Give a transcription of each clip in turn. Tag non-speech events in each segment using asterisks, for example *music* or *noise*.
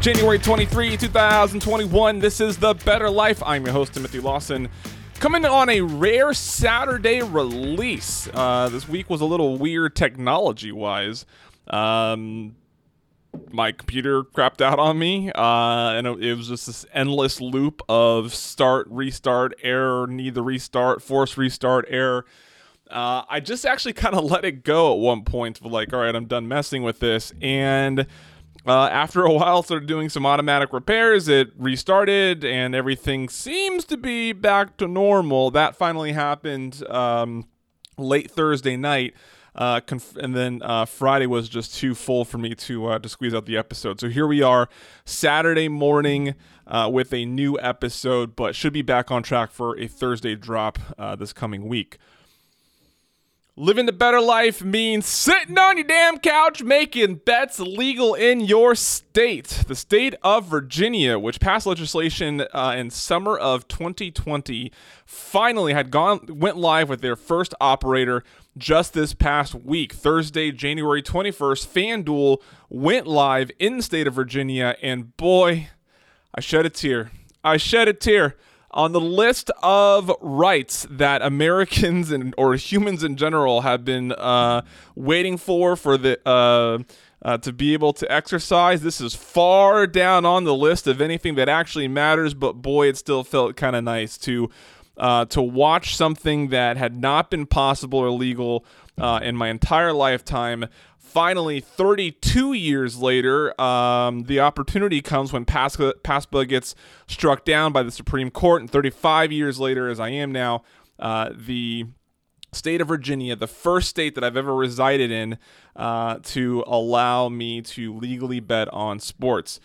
January 23, 2021. This is The Bettor Life. I'm your host, Timothy Lawson. Coming on a rare Saturday release. Uh, this week was a little weird technology wise. Um, my computer crapped out on me, uh, and it, it, was just this endless loop of start, restart, error, need the restart, force restart, error. Uh, I just actually kind of let it go at one point, like, all right, I'm done messing with this, and uh, after a while, started doing some automatic repairs. It restarted, and everything seems to be back to normal. That finally happened um, late Thursday night. Uh, conf- and then uh, Friday was just too full for me to uh, to squeeze out the episode. So here we are, Saturday morning uh, with a new episode, but should be back on track for a Thursday drop uh, this coming week. Living the better life means sitting on your damn couch making bets legal in your state. The state of Virginia, which passed legislation uh, in summer of 2020, finally had gone went live with their first operator just this past week. Thursday, January 21st, FanDuel went live in the state of Virginia, and boy, I shed a tear. I shed a tear on the list of rights that Americans and or humans in general have been uh, waiting for for the uh, uh, to be able to exercise. This is far down on the list of anything that actually matters, but boy, it still felt kind of nice to uh, to watch something that had not been possible or legal uh, in my entire lifetime finally, 32 years later, um, the opportunity comes when PASPA, gets struck down by the Supreme Court. And 35 years later, as I am now, uh, the state of Virginia, the first state that I've ever resided in, uh, to allow me to legally bet on sports.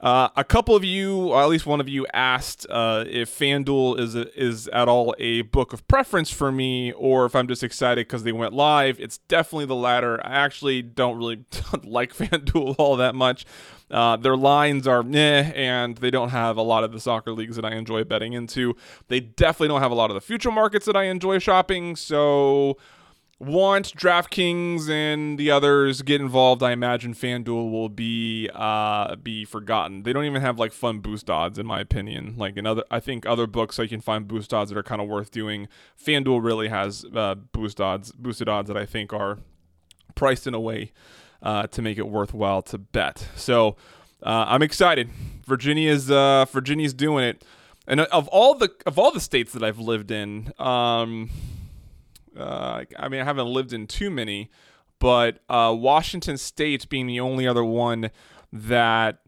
Uh, a couple of you, or at least one of you, asked uh, if FanDuel is a, is at all a book of preference for me, or if I'm just excited because they went live. It's definitely the latter. I actually don't really *laughs* like *laughs* FanDuel all that much. Uh, their lines are meh, and they don't have a lot of the soccer leagues that I enjoy betting into. They definitely don't have a lot of the future markets that I enjoy shopping. So once DraftKings and the others get involved, I imagine FanDuel will be uh, be forgotten. They don't even have like fun boost odds, in my opinion. Like in other, I think other books I can find boost odds that are kind of worth doing. FanDuel really has uh, boost odds, boosted odds that I think are priced in a way uh, to make it worthwhile to bet. So uh, I'm excited. Virginia's uh, Virginia's doing it, and of all the of all the states that I've lived in. Um, uh, I mean, I haven't lived in too many, but uh, Washington State being the only other one that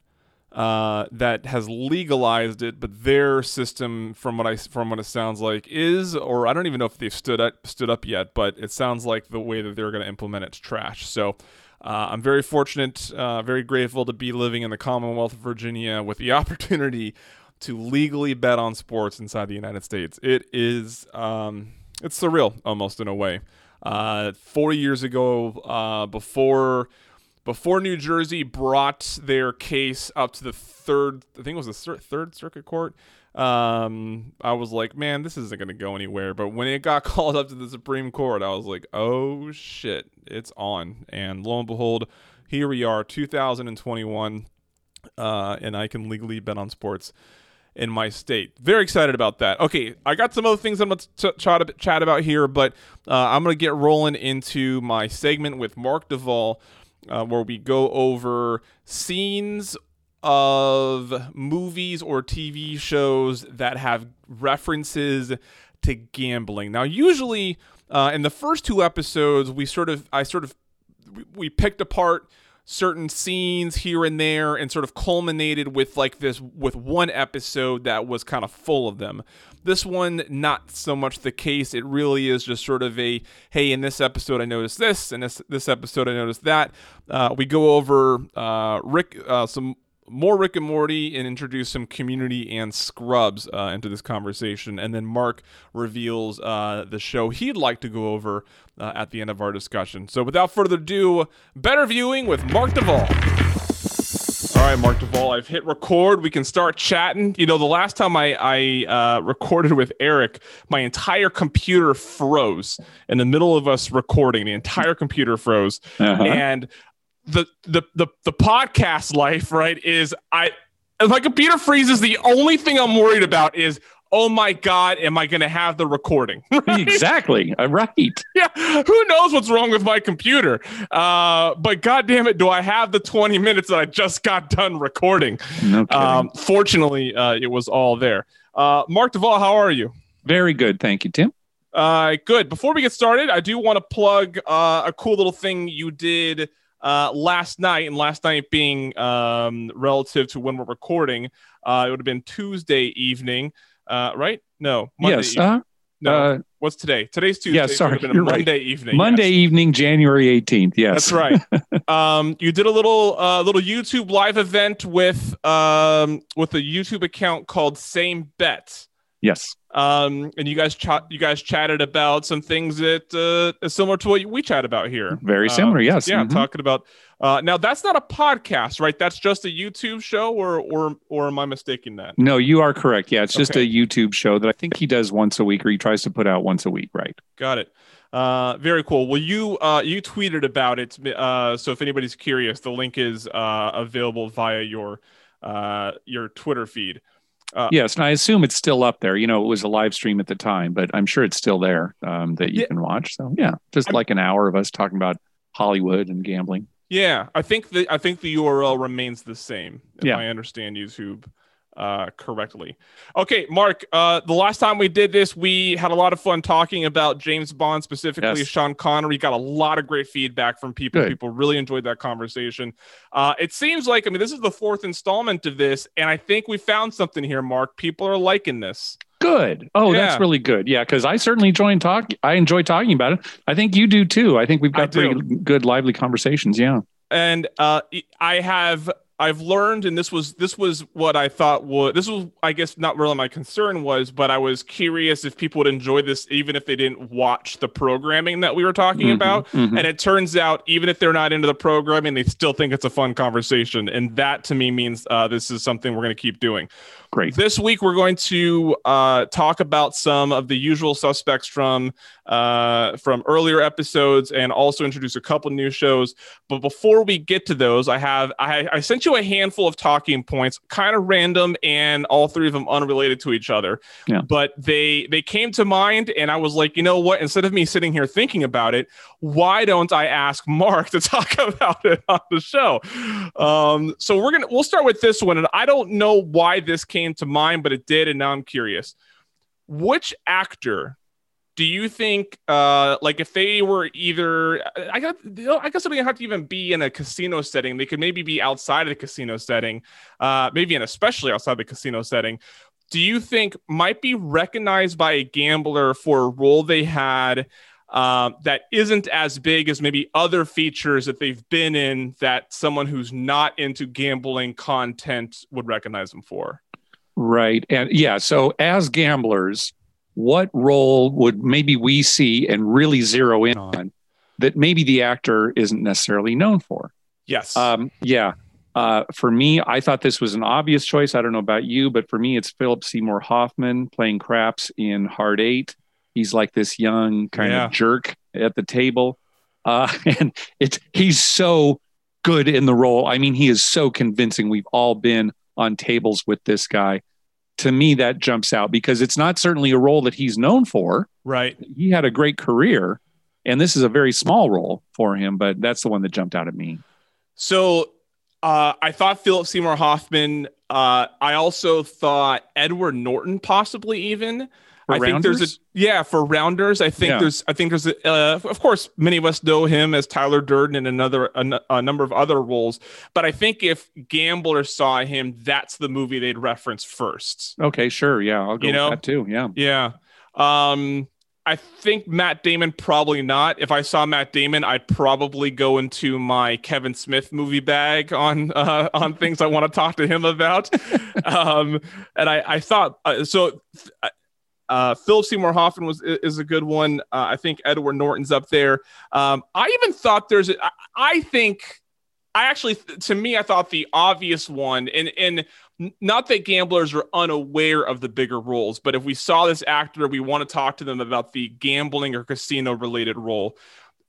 uh, that has legalized it, but their system, from what I from what it sounds like, is or I don't even know if they've stood up stood up yet, but it sounds like the way that they're going to implement it's trash. So. Uh, I'm very fortunate, uh, very grateful to be living in the Commonwealth of Virginia with the *laughs* opportunity to legally bet on sports inside the United States. It is um, it's surreal almost in a way. Uh, 40 years ago, uh, before before New Jersey brought their case up to the third, I think it was the third circuit court. Um, I was like, man, this isn't going to go anywhere. But when it got *laughs* called up to the Supreme Court, I was like, oh shit, it's on. And lo and behold, here we are, 2021, uh, and I can legally bet on sports in my state. Very excited about that. Okay, I got some other things I'm going to chat about here, but uh, I'm going to get rolling into my segment with Mark DeVol, uh, where we go over scenes of movies or TV shows that have references to gambling. Now, usually uh, in the first two episodes, we sort of, I sort of, we picked apart certain scenes here and there and sort of culminated with like this with one episode that was kind of full of them. This one not so much the case. It really is just sort of a hey, in this episode I noticed this, and this this episode I noticed that. Uh, we go over uh, Rick uh, some more Rick and Morty and introduce some community and Scrubs uh, into this conversation. And then Mark reveals uh, the show he'd like to go over uh, at the end of our discussion. So without further ado, better viewing with Mark DeVol. All right, Mark DeVol, I've hit record. We can start chatting. You know, the last time I, I uh, recorded with Eric, my entire computer froze in the middle of us recording. The entire computer froze. Uh-huh. And the the the the podcast life, right, is I if my computer freezes, the only thing I'm worried about is oh my god am i going to have the recording *laughs* right? exactly. Uh, right. Yeah. Who knows what's wrong with my computer? Uh, but god damn it do i have the 20 minutes that i just got done recording? No um, fortunately uh, it was all there. Uh, mark DeVol how are you? Very good. Thank you tim. Uh, good. Before we get started i do want to plug uh, a cool little thing you did uh, last night, and last night being um, relative to when we're recording, uh, it would have been Tuesday evening, uh, right? No, Monday yes. Uh, no, uh, what's today? Today's Tuesday. Yeah, sorry, so you're Monday right. evening. Monday yes. evening, January 18th. Yes, that's right. *laughs* um, you did a little uh, little YouTube live event with um, with a YouTube account called Same Bet. Yes. Um, and you guys ch- you guys chatted about some things that uh, similar to what we chat about here. Very similar, um, yes. Yeah, mm-hmm. talking about uh, now that's not a podcast, right? That's just a YouTube show, or or or am I mistaking that? No, you are correct. Yeah, it's just okay. a YouTube show that I think he does once a week, or he tries to put out once a week, right? Got it. Uh, very cool. Well, you uh, you tweeted about it, uh, so if anybody's curious, the link is uh, available via your uh, your Twitter feed. Uh, yes, and I assume it's still up there. You know, it was a live stream at the time, but I'm sure it's still there um, that you yeah. can watch. So yeah, just I'm, like an hour of us talking about Hollywood and gambling. Yeah, I think the I think the URL remains the same. If yeah. I understand YouTube uh, correctly. Okay, Mark. Uh, the last time we did this, we had a lot of fun talking about James Bond, specifically yes. Sean Connery. Got a lot of great feedback from people. Good. People really enjoyed that conversation. Uh, it seems like I mean this is the fourth installment of this, and I think we found something here, Mark. People are liking this. Good. Oh, yeah. that's really good. Yeah, because I certainly enjoy talk. I enjoy talking about it. I think you do too. I think we've got pretty good, lively conversations. Yeah. And uh, I have I've learned, and this was this was what I thought would this was I guess not really my concern was, but I was curious if people would enjoy this even if they didn't watch the programming that we were talking mm-hmm, about. Mm-hmm. And it turns out even if they're not into the programming, they still think it's a fun conversation, and that to me means uh, this is something we're going to keep doing. Great. This week we're going to uh, talk about some of the usual suspects from uh, from earlier episodes, and also introduce a couple new shows. But before we get to those, I have I, I sent you a handful of talking points, kind of random, and all three of them unrelated to each other. Yeah. But they they came to mind, and I was like, you know what? Instead of me sitting here thinking about it, why don't I ask Mark to *laughs* talk about it on the show? Um, so we're gonna we'll start with this one, and I don't know why this came came to mind, but it did, and now I'm curious. Which actor do you think uh like if they were either i got i guess they don't have to even be in a casino setting. They could maybe be outside of the casino setting uh maybe and especially outside the casino setting. Do you think might be recognized by a gambler for a role they had um, that isn't as big as maybe other features that they've been in that someone who's not into gambling content would recognize them for? Right. And yeah, so as gamblers, what role would maybe we see and really zero in on that maybe the actor isn't necessarily known for? Yes. Um, yeah. Uh, for me, I thought this was an obvious choice. I don't know about you, but for me, it's Philip Seymour Hoffman playing craps in Hard Eight. He's like this young kind yeah. of jerk at the table, uh, *laughs* and it's he's so good in the role. I mean, he is so convincing. We've all been on tables with this guy. To me, that jumps out because it's not certainly a role that he's known for. Right. He had a great career, and this is a very small role for him, but that's the one that jumped out at me. So uh, I thought Philip Seymour Hoffman. Uh, I also thought Edward Norton, possibly even. For I rounders? think there's a yeah for rounders. I think yeah. there's I think there's a, uh, of course many of us know him as Tyler Durden in another a, a, number of other roles, but I think if gamblers saw him, that's the movie they'd reference first. Okay, sure, yeah, I'll go you know? that too. Yeah, yeah. Um, I think Matt Damon probably not. If I saw Matt Damon, I'd probably go into my Kevin Smith movie bag on *laughs* uh, on things I want to talk to him about. *laughs* um, and I, I thought uh, so. Uh, Philip Seymour Hoffman was is a good one. Uh, I think Edward Norton's up there. Um, I even thought there's. A, I, think, I actually, to me, I thought the obvious one, and and not that gamblers are unaware of the bigger roles, but if we saw this actor, we want to talk to them about the gambling or casino related role.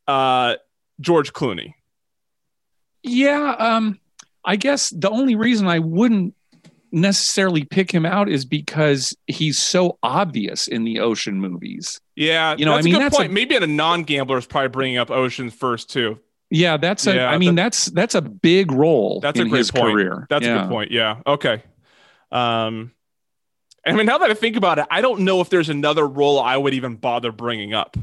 Uh, George Clooney. Yeah, um, I guess the only reason I wouldn't necessarily pick him out is because he's so obvious in the ocean movies. Yeah, you know, I mean, that's point. A, Maybe a non-gambler is probably bringing up Oceans first too. Yeah, that's a. Yeah, I mean, that's that's a big role. That's a great point. career. That's yeah. a good point. Yeah. Okay. Um, I mean, now that I think about it, I don't know if there's another role I would even bother bringing up.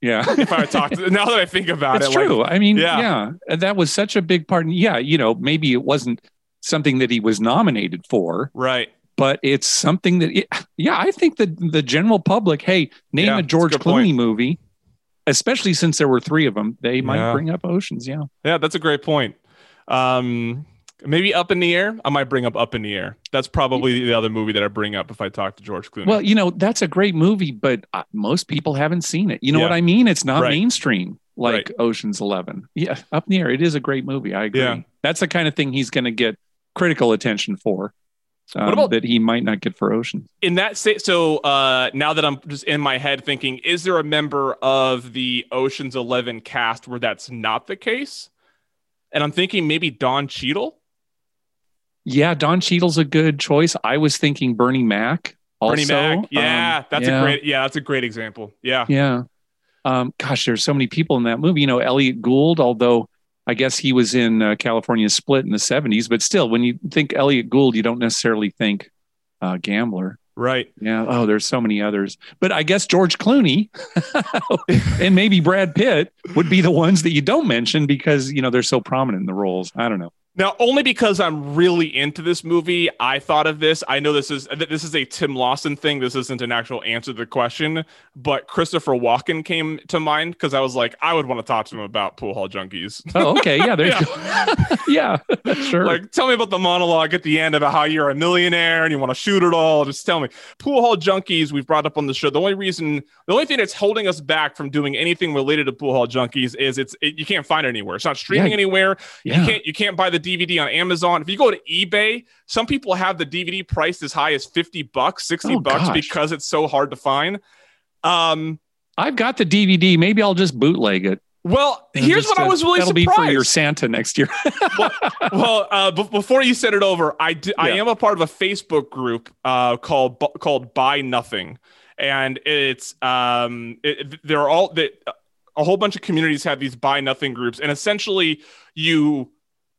Yeah. *laughs* if I talked *laughs* now that I think about it's it, true. Like, I mean, yeah. yeah, that was such a big part. Yeah, you know, maybe it wasn't something that he was nominated for. Right. But it's something that, it, yeah, I think that the general public, hey, name yeah, a George a Clooney point. movie, especially since there were three of them, they might yeah. bring up Oceans. Yeah. Yeah, that's a great point. Um, maybe Up in the Air. I might bring up Up in the Air. That's probably the other movie that I bring up if I talk to George Clooney. Well, you know, that's a great movie, but uh, most people haven't seen it. You know yeah. what I mean? It's not right. mainstream like right. Ocean's Eleven. Yeah, Up in the Air. It is a great movie. I agree. Yeah. That's the kind of thing he's going to get critical attention for. Um, about that he might not get for Ocean? In that state, so uh, now that I'm just in my head thinking, is there a member of the Ocean's Eleven cast where that's not the case? And I'm thinking maybe Don Cheadle. Yeah, Don Cheadle's a good choice. I was thinking Bernie Mac. Also. Bernie Mac, yeah, um, that's yeah. a great, yeah, that's a great example. Yeah, yeah. Um, gosh, there's so many people in that movie. You know, Elliott Gould, although I guess he was in uh, California Split in the 70s, but still, when you think Elliott Gould, you don't necessarily think uh, gambler. Right. Yeah. Oh, there's so many others. But I guess George Clooney *laughs* and maybe Brad Pitt would be the ones that you don't mention because, you know, they're so prominent in the roles. I don't know. Now, only because I'm really into this movie, I thought of this. I know this is this is a Tim Lawson thing. This isn't an actual answer to the question, but Christopher Walken came to mind because I was like, I would want to talk to him about pool hall junkies. Oh, okay, yeah, there *laughs* yeah. you go. *laughs* yeah, *laughs* sure. Like, tell me about the monologue at the end about how you're a millionaire and you want to shoot it all. Just tell me. Pool hall junkies. We've brought up on the show. The only reason, the only thing that's holding us back from doing anything related to pool hall junkies is it's it, you can't find it anywhere. It's not streaming yeah. anywhere. Yeah. You can't you can't buy the DVD on Amazon. If you go to eBay, some people have the DVD priced as high as 50 bucks, 60 oh, bucks gosh. because it's so hard to find. Um, I've got the DVD. Maybe I'll just bootleg it. Well, and here's what I was really that'll surprised. be for your Santa next year. *laughs* well, well uh, b- before you send it over, I, d- yeah. I am a part of a Facebook group uh, called called Buy Nothing, and it's um, it, they're all that a whole bunch of communities have these Buy Nothing groups, and essentially you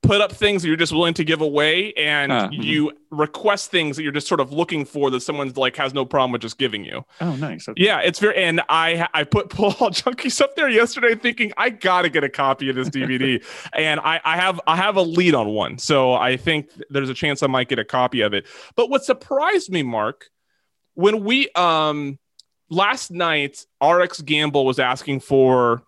put up things that you're just willing to give away and uh, you request things that you're just sort of looking for that someone's like has no problem with just giving you. Oh, nice. Okay. Yeah, it's very and I I put *laughs* Paul Junkies up there yesterday thinking I gotta get a copy of this DVD. *laughs* and I, I have I have a lead on one. So I think there's a chance I might get a copy of it. But what surprised me, Mark, when we um last night RX Gamble was asking for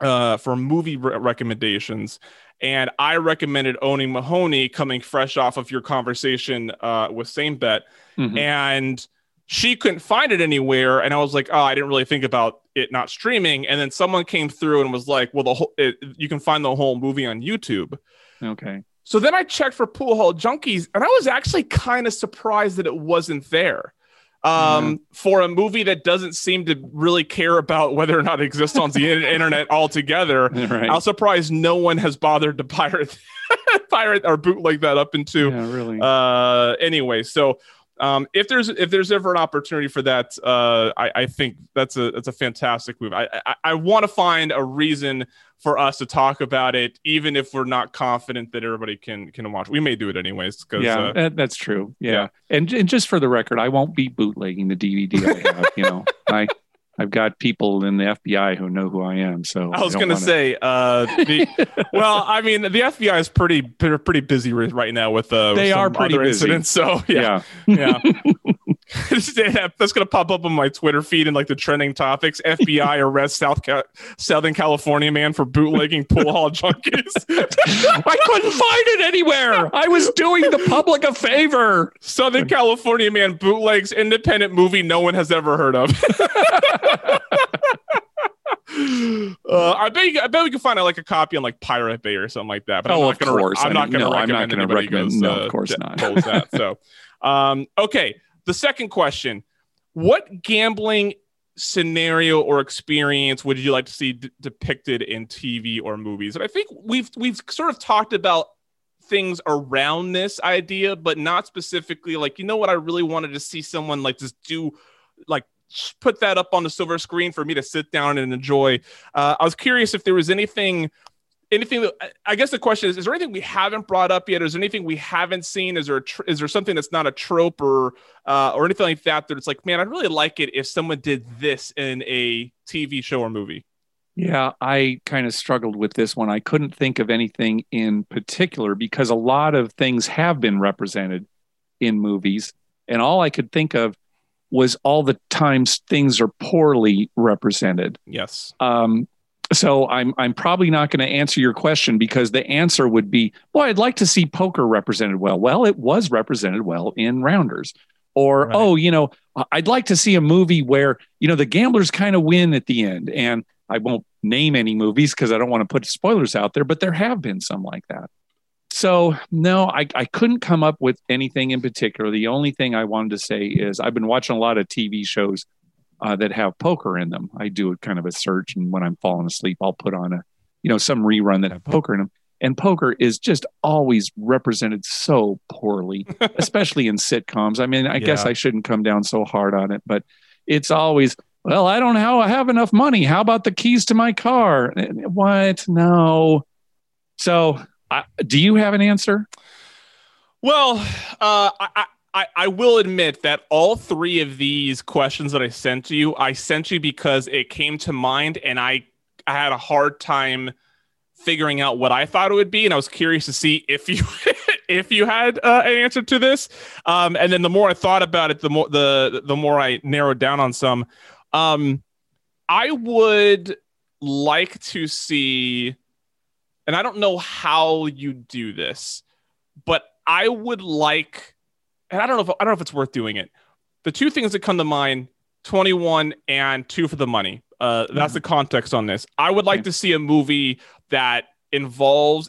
uh for movie re- recommendations and I recommended Owning Mahowny coming fresh off of your conversation uh, with Same Bet. Mm-hmm. And she couldn't find it anywhere. And I was like, oh, I didn't really think about it not streaming. And then someone came through and was like, well, the whole, it, you can find the whole movie on YouTube. Okay. So then I checked for Pool Hall Junkies, and I was actually kind of surprised that it wasn't there um, for a movie that doesn't seem to really care about whether or not it exists on the *laughs* internet altogether. Right. I'm surprised no one has bothered to pirate, *laughs* pirate or bootleg that up into. Yeah, really. Uh, anyway, so um, if there's if there's ever an opportunity for that, uh, I, I think that's a that's a fantastic move. I I, I want to find a reason for us to talk about it, even if we're not confident that everybody can can watch. We may do it anyways. Cause, yeah, uh, that's true. Yeah. yeah, And and just for the record, I won't be bootlegging the DVD I have. you know, *laughs* I I've got people in the FBI who know who I am. So I was going to say, uh, the, *laughs* well, I mean, the FBI is pretty pretty busy right now with uh, they are pretty busy. incidents. So *laughs* yeah, yeah. yeah. *laughs* That's going to pop up on my Twitter feed and like the trending topics. FBI *laughs* arrests South Ca- Southern California man for bootlegging pool hall junkies. *laughs* I couldn't find it anywhere. I was doing the public a favor. Southern California man bootlegs independent movie no one has ever heard of. *laughs* Uh, I bet you, I bet we can find out like a copy on like Pirate Bay or something like that. But oh, I'm not gonna, course. I'm not going to no, recommend. I'm not going to recommend. Goes, no, uh, of course not. that. So, um, okay. The second question: What gambling scenario or experience would you like to see d- depicted in TV or movies? And I think we've we've sort of talked about things around this idea, but not specifically like you know what I really wanted to see someone like just do like put that up on the silver screen for me to sit down and enjoy. Uh, I was curious if there was anything anything that I guess the question is: Is there anything we haven't brought up yet? Is there anything we haven't seen? Is there tr- is there something that's not a trope or uh, or anything like that? That it's like, man, I'd really like it if someone did this in a TV show or movie. Yeah, I kind of struggled with this one. I couldn't think of anything in particular because a lot of things have been represented in movies, and all I could think of was all the times things are poorly represented. Yes. Um, so I'm I'm probably not going to answer your question because the answer would be, well, I'd like to see poker represented well. Well, it was represented well in Rounders. Or right. oh, you know, I'd like to see a movie where you know the gamblers kind of win at the end. And I won't name any movies because I don't want to put spoilers out there, but there have been some like that. So no, I, I couldn't come up with anything in particular. The only thing I wanted to say is I've been watching a lot of TV shows uh, that have poker in them. I do a kind of a search, and when I'm falling asleep, I'll put on a, you know, some rerun that have poker in them. And poker is just always represented so poorly, *laughs* especially in sitcoms. I mean, I yeah. guess I shouldn't come down so hard on it, but it's always, well, I don't know, I have enough money. How about the keys to my car? What? No. So, I, do you have an answer? Well, uh, I, I, I will admit that all three of these questions that I sent to you, I sent you because it came to mind and I, I had a hard time figuring out what I thought it would be. And I was curious to see if you *laughs* if you had uh, an answer to this. Um, and then the more I thought about it, the more the the more I narrowed down on some. Um, I would like to see, and I don't know how you do this, but I would like and I don't know if I don't know if it's worth doing it. The two things that come to mind: 21 and Two for the Money. Uh, that's mm-hmm. the context on this. I would like okay. to see a movie that involves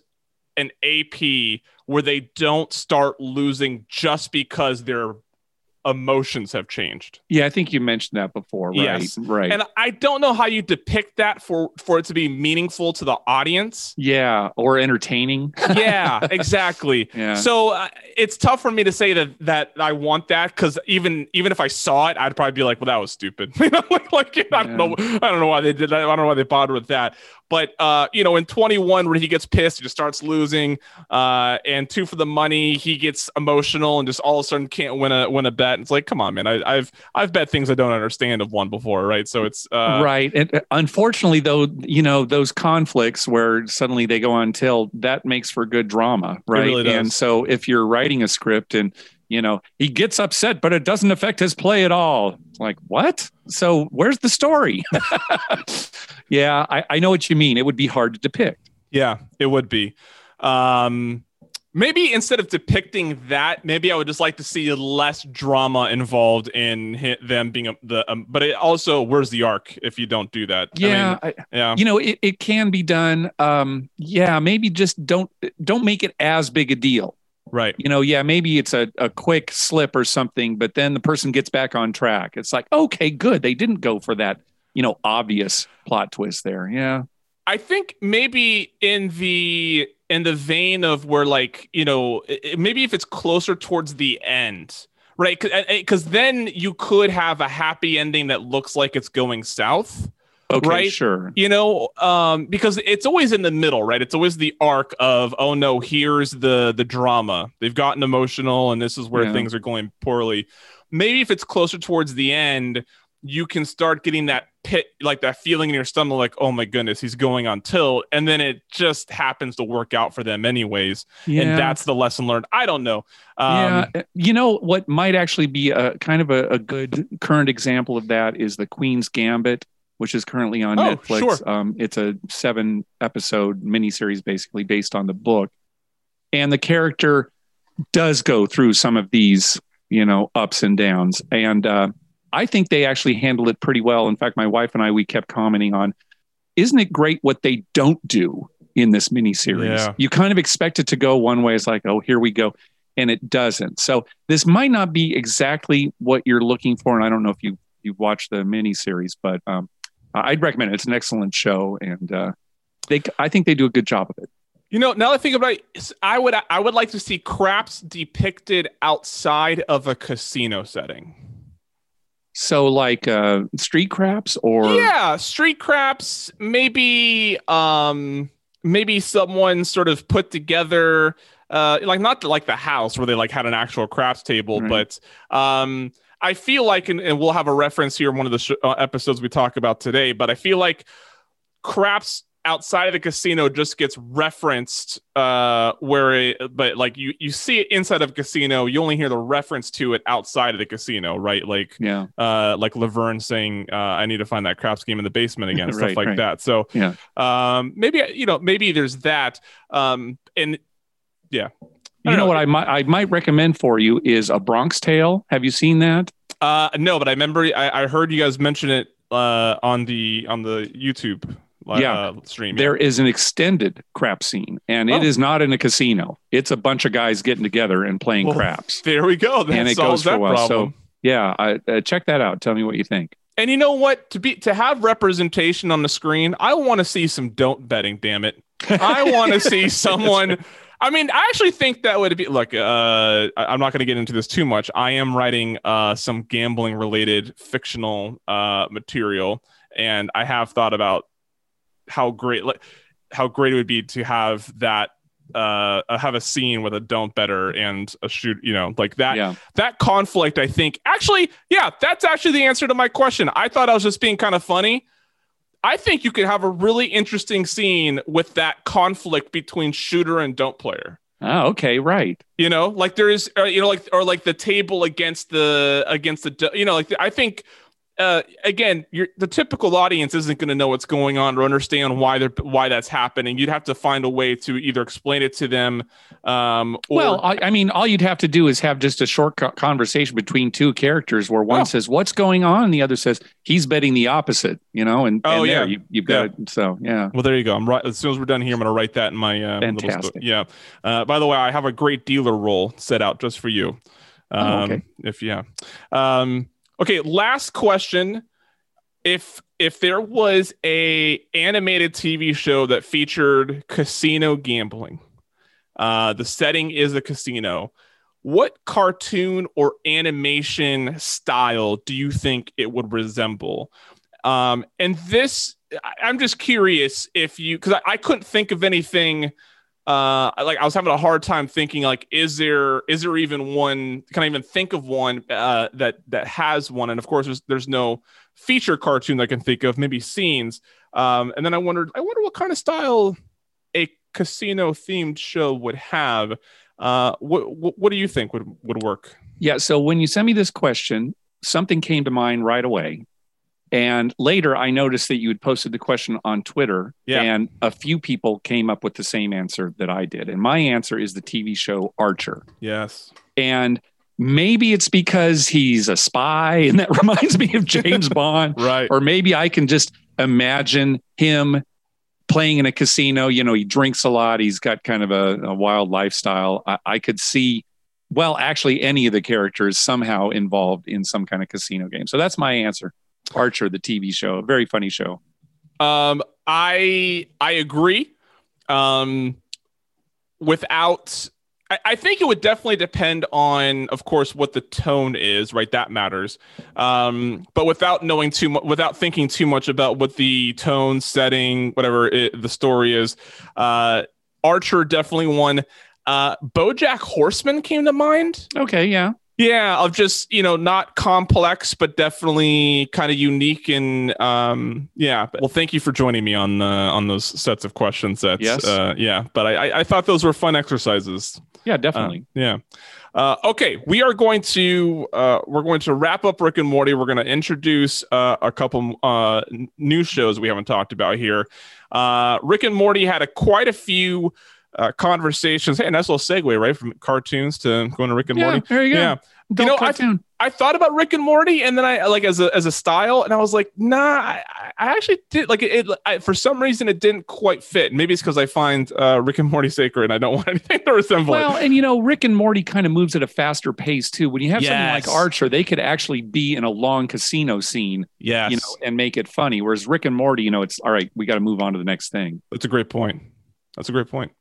an AP where they don't start losing just because they're emotions have changed. Yeah, I think you mentioned that before. Right. Yes. Right. And I don't know how you depict that for for it to be meaningful to the audience. Yeah, or entertaining. *laughs* yeah, exactly. Yeah. So uh, it's tough for me to say that that I want that because even even if I saw it, I'd probably be like, "Well, that was stupid." *laughs* you know, like, like I don't know, I don't know why they did that. I don't know why they bothered with that. But uh, you know, in 21, when he gets pissed, he just starts losing. Uh, and two for the money, he gets emotional and just all of a sudden can't win a win a bet. It's like, come on, man. I, have I've bet things I don't understand have won before, right? So it's uh, right. And uh, unfortunately, though, you know, those conflicts where suddenly they go on till that makes for good drama, right? Really and so if you're writing a script and you know he gets upset but it doesn't affect his play at all like what so where's the story *laughs* yeah, I, I know what you mean. It would be hard to depict. Yeah, it would be. Um, maybe instead of depicting that, maybe I would just like to see less drama involved in them being a, the. Um, but it also, where's the arc if you don't do that? Yeah, I mean, I, yeah. You know, it, it can be done. Um, yeah, maybe just don't don't make it as big a deal. Right. You know, yeah, maybe it's a, a quick slip or something, but then the person gets back on track. It's like, okay, good. They didn't go for that you know, obvious plot twist there. Yeah. I think maybe in the in the vein of where like, you know, maybe if it's closer towards the end, right? Cuz then you could have a happy ending that looks like it's going south. Okay, right? sure. You know, um, because it's always in the middle, right? It's always the arc of, oh no, here's the the drama. They've gotten emotional, and this is where yeah. things are going poorly. Maybe if it's closer towards the end, you can start getting that pit like that feeling in your stomach like oh my goodness he's going on tilt and then it just happens to work out for them anyways yeah. and that's the lesson learned i don't know um, yeah you know what might actually be a kind of a, a, good current example of that is the queen's gambit which is currently on oh, netflix sure. um, it's a seven episode miniseries basically based on the book and the character does go through some of these you know ups and downs and uh, I think they actually handle it pretty well. In fact, my wife and I, we kept commenting on, isn't it great what they don't do in this miniseries? Yeah. You kind of expect it to go one way. It's like, oh, here we go. And it doesn't. So this might not be exactly what you're looking for. And I don't know if you you've watched the mini series, but um, I'd recommend it. It's an excellent show, and uh, they I think they do a good job of it. You know, now that I think about it, I would I would like to see craps depicted outside of a casino setting. So like uh street craps or Yeah, street craps, maybe um maybe someone sort of put together uh like not like the house where they like had an actual craps table, right. but um I feel like and, and, we'll have a reference here in one of the sh- uh, episodes we talk about today, but I feel like craps outside of the casino just gets referenced uh where it, but like you you see it inside of a casino you only hear the reference to it outside of the casino right? Like yeah. uh like laverne saying uh i need to find that craps game in the basement again *laughs* right, stuff like right. that. So yeah. um maybe you know maybe there's that um and yeah you know, know, what I might I might recommend for you is a Bronx Tale. Have you seen that? Uh, no, but I remember I, I heard you guys mention it uh, on the on the YouTube yeah. Uh, stream. There is an extended crap scene, and oh. it is not in a casino. It's a bunch of guys getting together and playing well, craps. *laughs* There we go. That and it goes for a while. So yeah, I, uh, check that out. Tell me what you think. And you know what? To be to have representation on the screen, I want to see some don't betting. Damn it! *laughs* I want to see someone. I mean, I actually think that would be look. Uh, I'm not going to get into this too much. I am writing uh, some gambling related fictional uh, material, and I have thought about how great like how great it would be to have that uh have a scene with a don't better and a shoot you know like that yeah. that conflict i think actually yeah that's actually the answer to my question i thought i was just being kind of funny i think you could have a really interesting scene with that conflict between shooter and don't player Oh, okay, right. You know, like there is, uh, you know, like or like the table against the against the, you know, like the, I think uh, again, the typical audience isn't going to know what's going on or understand why they're why that's happening. You'd have to find a way to either explain it to them. Um, or- well, I, I, mean, all you'd have to do is have just a short conversation between two characters where one oh. says, "What's going on?" and the other says, "He's betting the opposite." You know, and oh and yeah, you, have got yeah. it. So yeah. Well, there you go. I'm right. As soon as we're done here, I'm going to write that in my uh, fantastic. yeah. Uh, by the way, I have a great dealer role set out just for you. Um, oh, okay. If yeah. Um, okay. Last question if if there was a animated TV show that featured casino gambling, uh, the setting is a casino. What cartoon or animation style do you think it would resemble? Um, and this, I'm just curious if you, because I, I couldn't think of anything uh like i was having a hard time thinking like is there is there even one can i even think of one uh that that has one and of course there's there's no feature cartoon that I can think of, maybe scenes. Um, and then I wondered, I wonder what kind of style a casino themed show would have. Uh, what, what, what do you think would would work? Yeah. So when you sent me this question, something came to mind right away. And later, I noticed that you had posted the question on Twitter, yeah. and a few people came up with the same answer that I did. And my answer is the TV show Archer. Yes. And maybe it's because he's a spy and that *laughs* reminds me of James *laughs* Bond. Right. Or maybe I can just imagine him playing in a casino. You know, he drinks a lot, he's got kind of a, a wild lifestyle. I, I, could see, well, actually, any of the characters somehow involved in some kind of casino game. So that's my answer. Archer, the TV show, a very funny show. Um, I I agree. Um, without I, think it would definitely depend on, of course, what the tone is, right? That matters. Um, but without knowing too much, without thinking too much about what the tone, setting, whatever it, the story is, uh, Archer definitely won. Uh, BoJack Horseman came to mind. Okay, yeah. Yeah, of just you know not complex, but definitely kind of unique and um, yeah. Well, thank you for joining me on uh, on those sets of questions. that yes, uh, yeah. But I I thought those were fun exercises. Yeah, definitely. Uh, yeah. Uh, okay, we are going to uh, we're going to wrap up Rick and Morty. We're going to introduce uh, a couple uh, new shows we haven't talked about here. Uh, Rick and Morty had a, quite a few uh, conversations. Hey, nice little segue, right, from cartoons to going to Rick and yeah, Morty. There you go. Yeah, you know, cartoon. I, I thought about Rick and Morty, and then I like as a as a style, and I was like, nah, I, I actually did like it. it I, for some reason, it didn't quite fit. Maybe it's because I find uh, Rick and Morty sacred, and I don't *laughs* want anything to resemble well, it. and you know, Rick and Morty kind of moves at a faster pace too. When you have Yes. something like Archer, they could actually be in a long casino scene, Yes, you know, and make it funny. Whereas Rick and Morty, you know, it's all right. We got to move on to the next thing. That's a great point. That's a great point.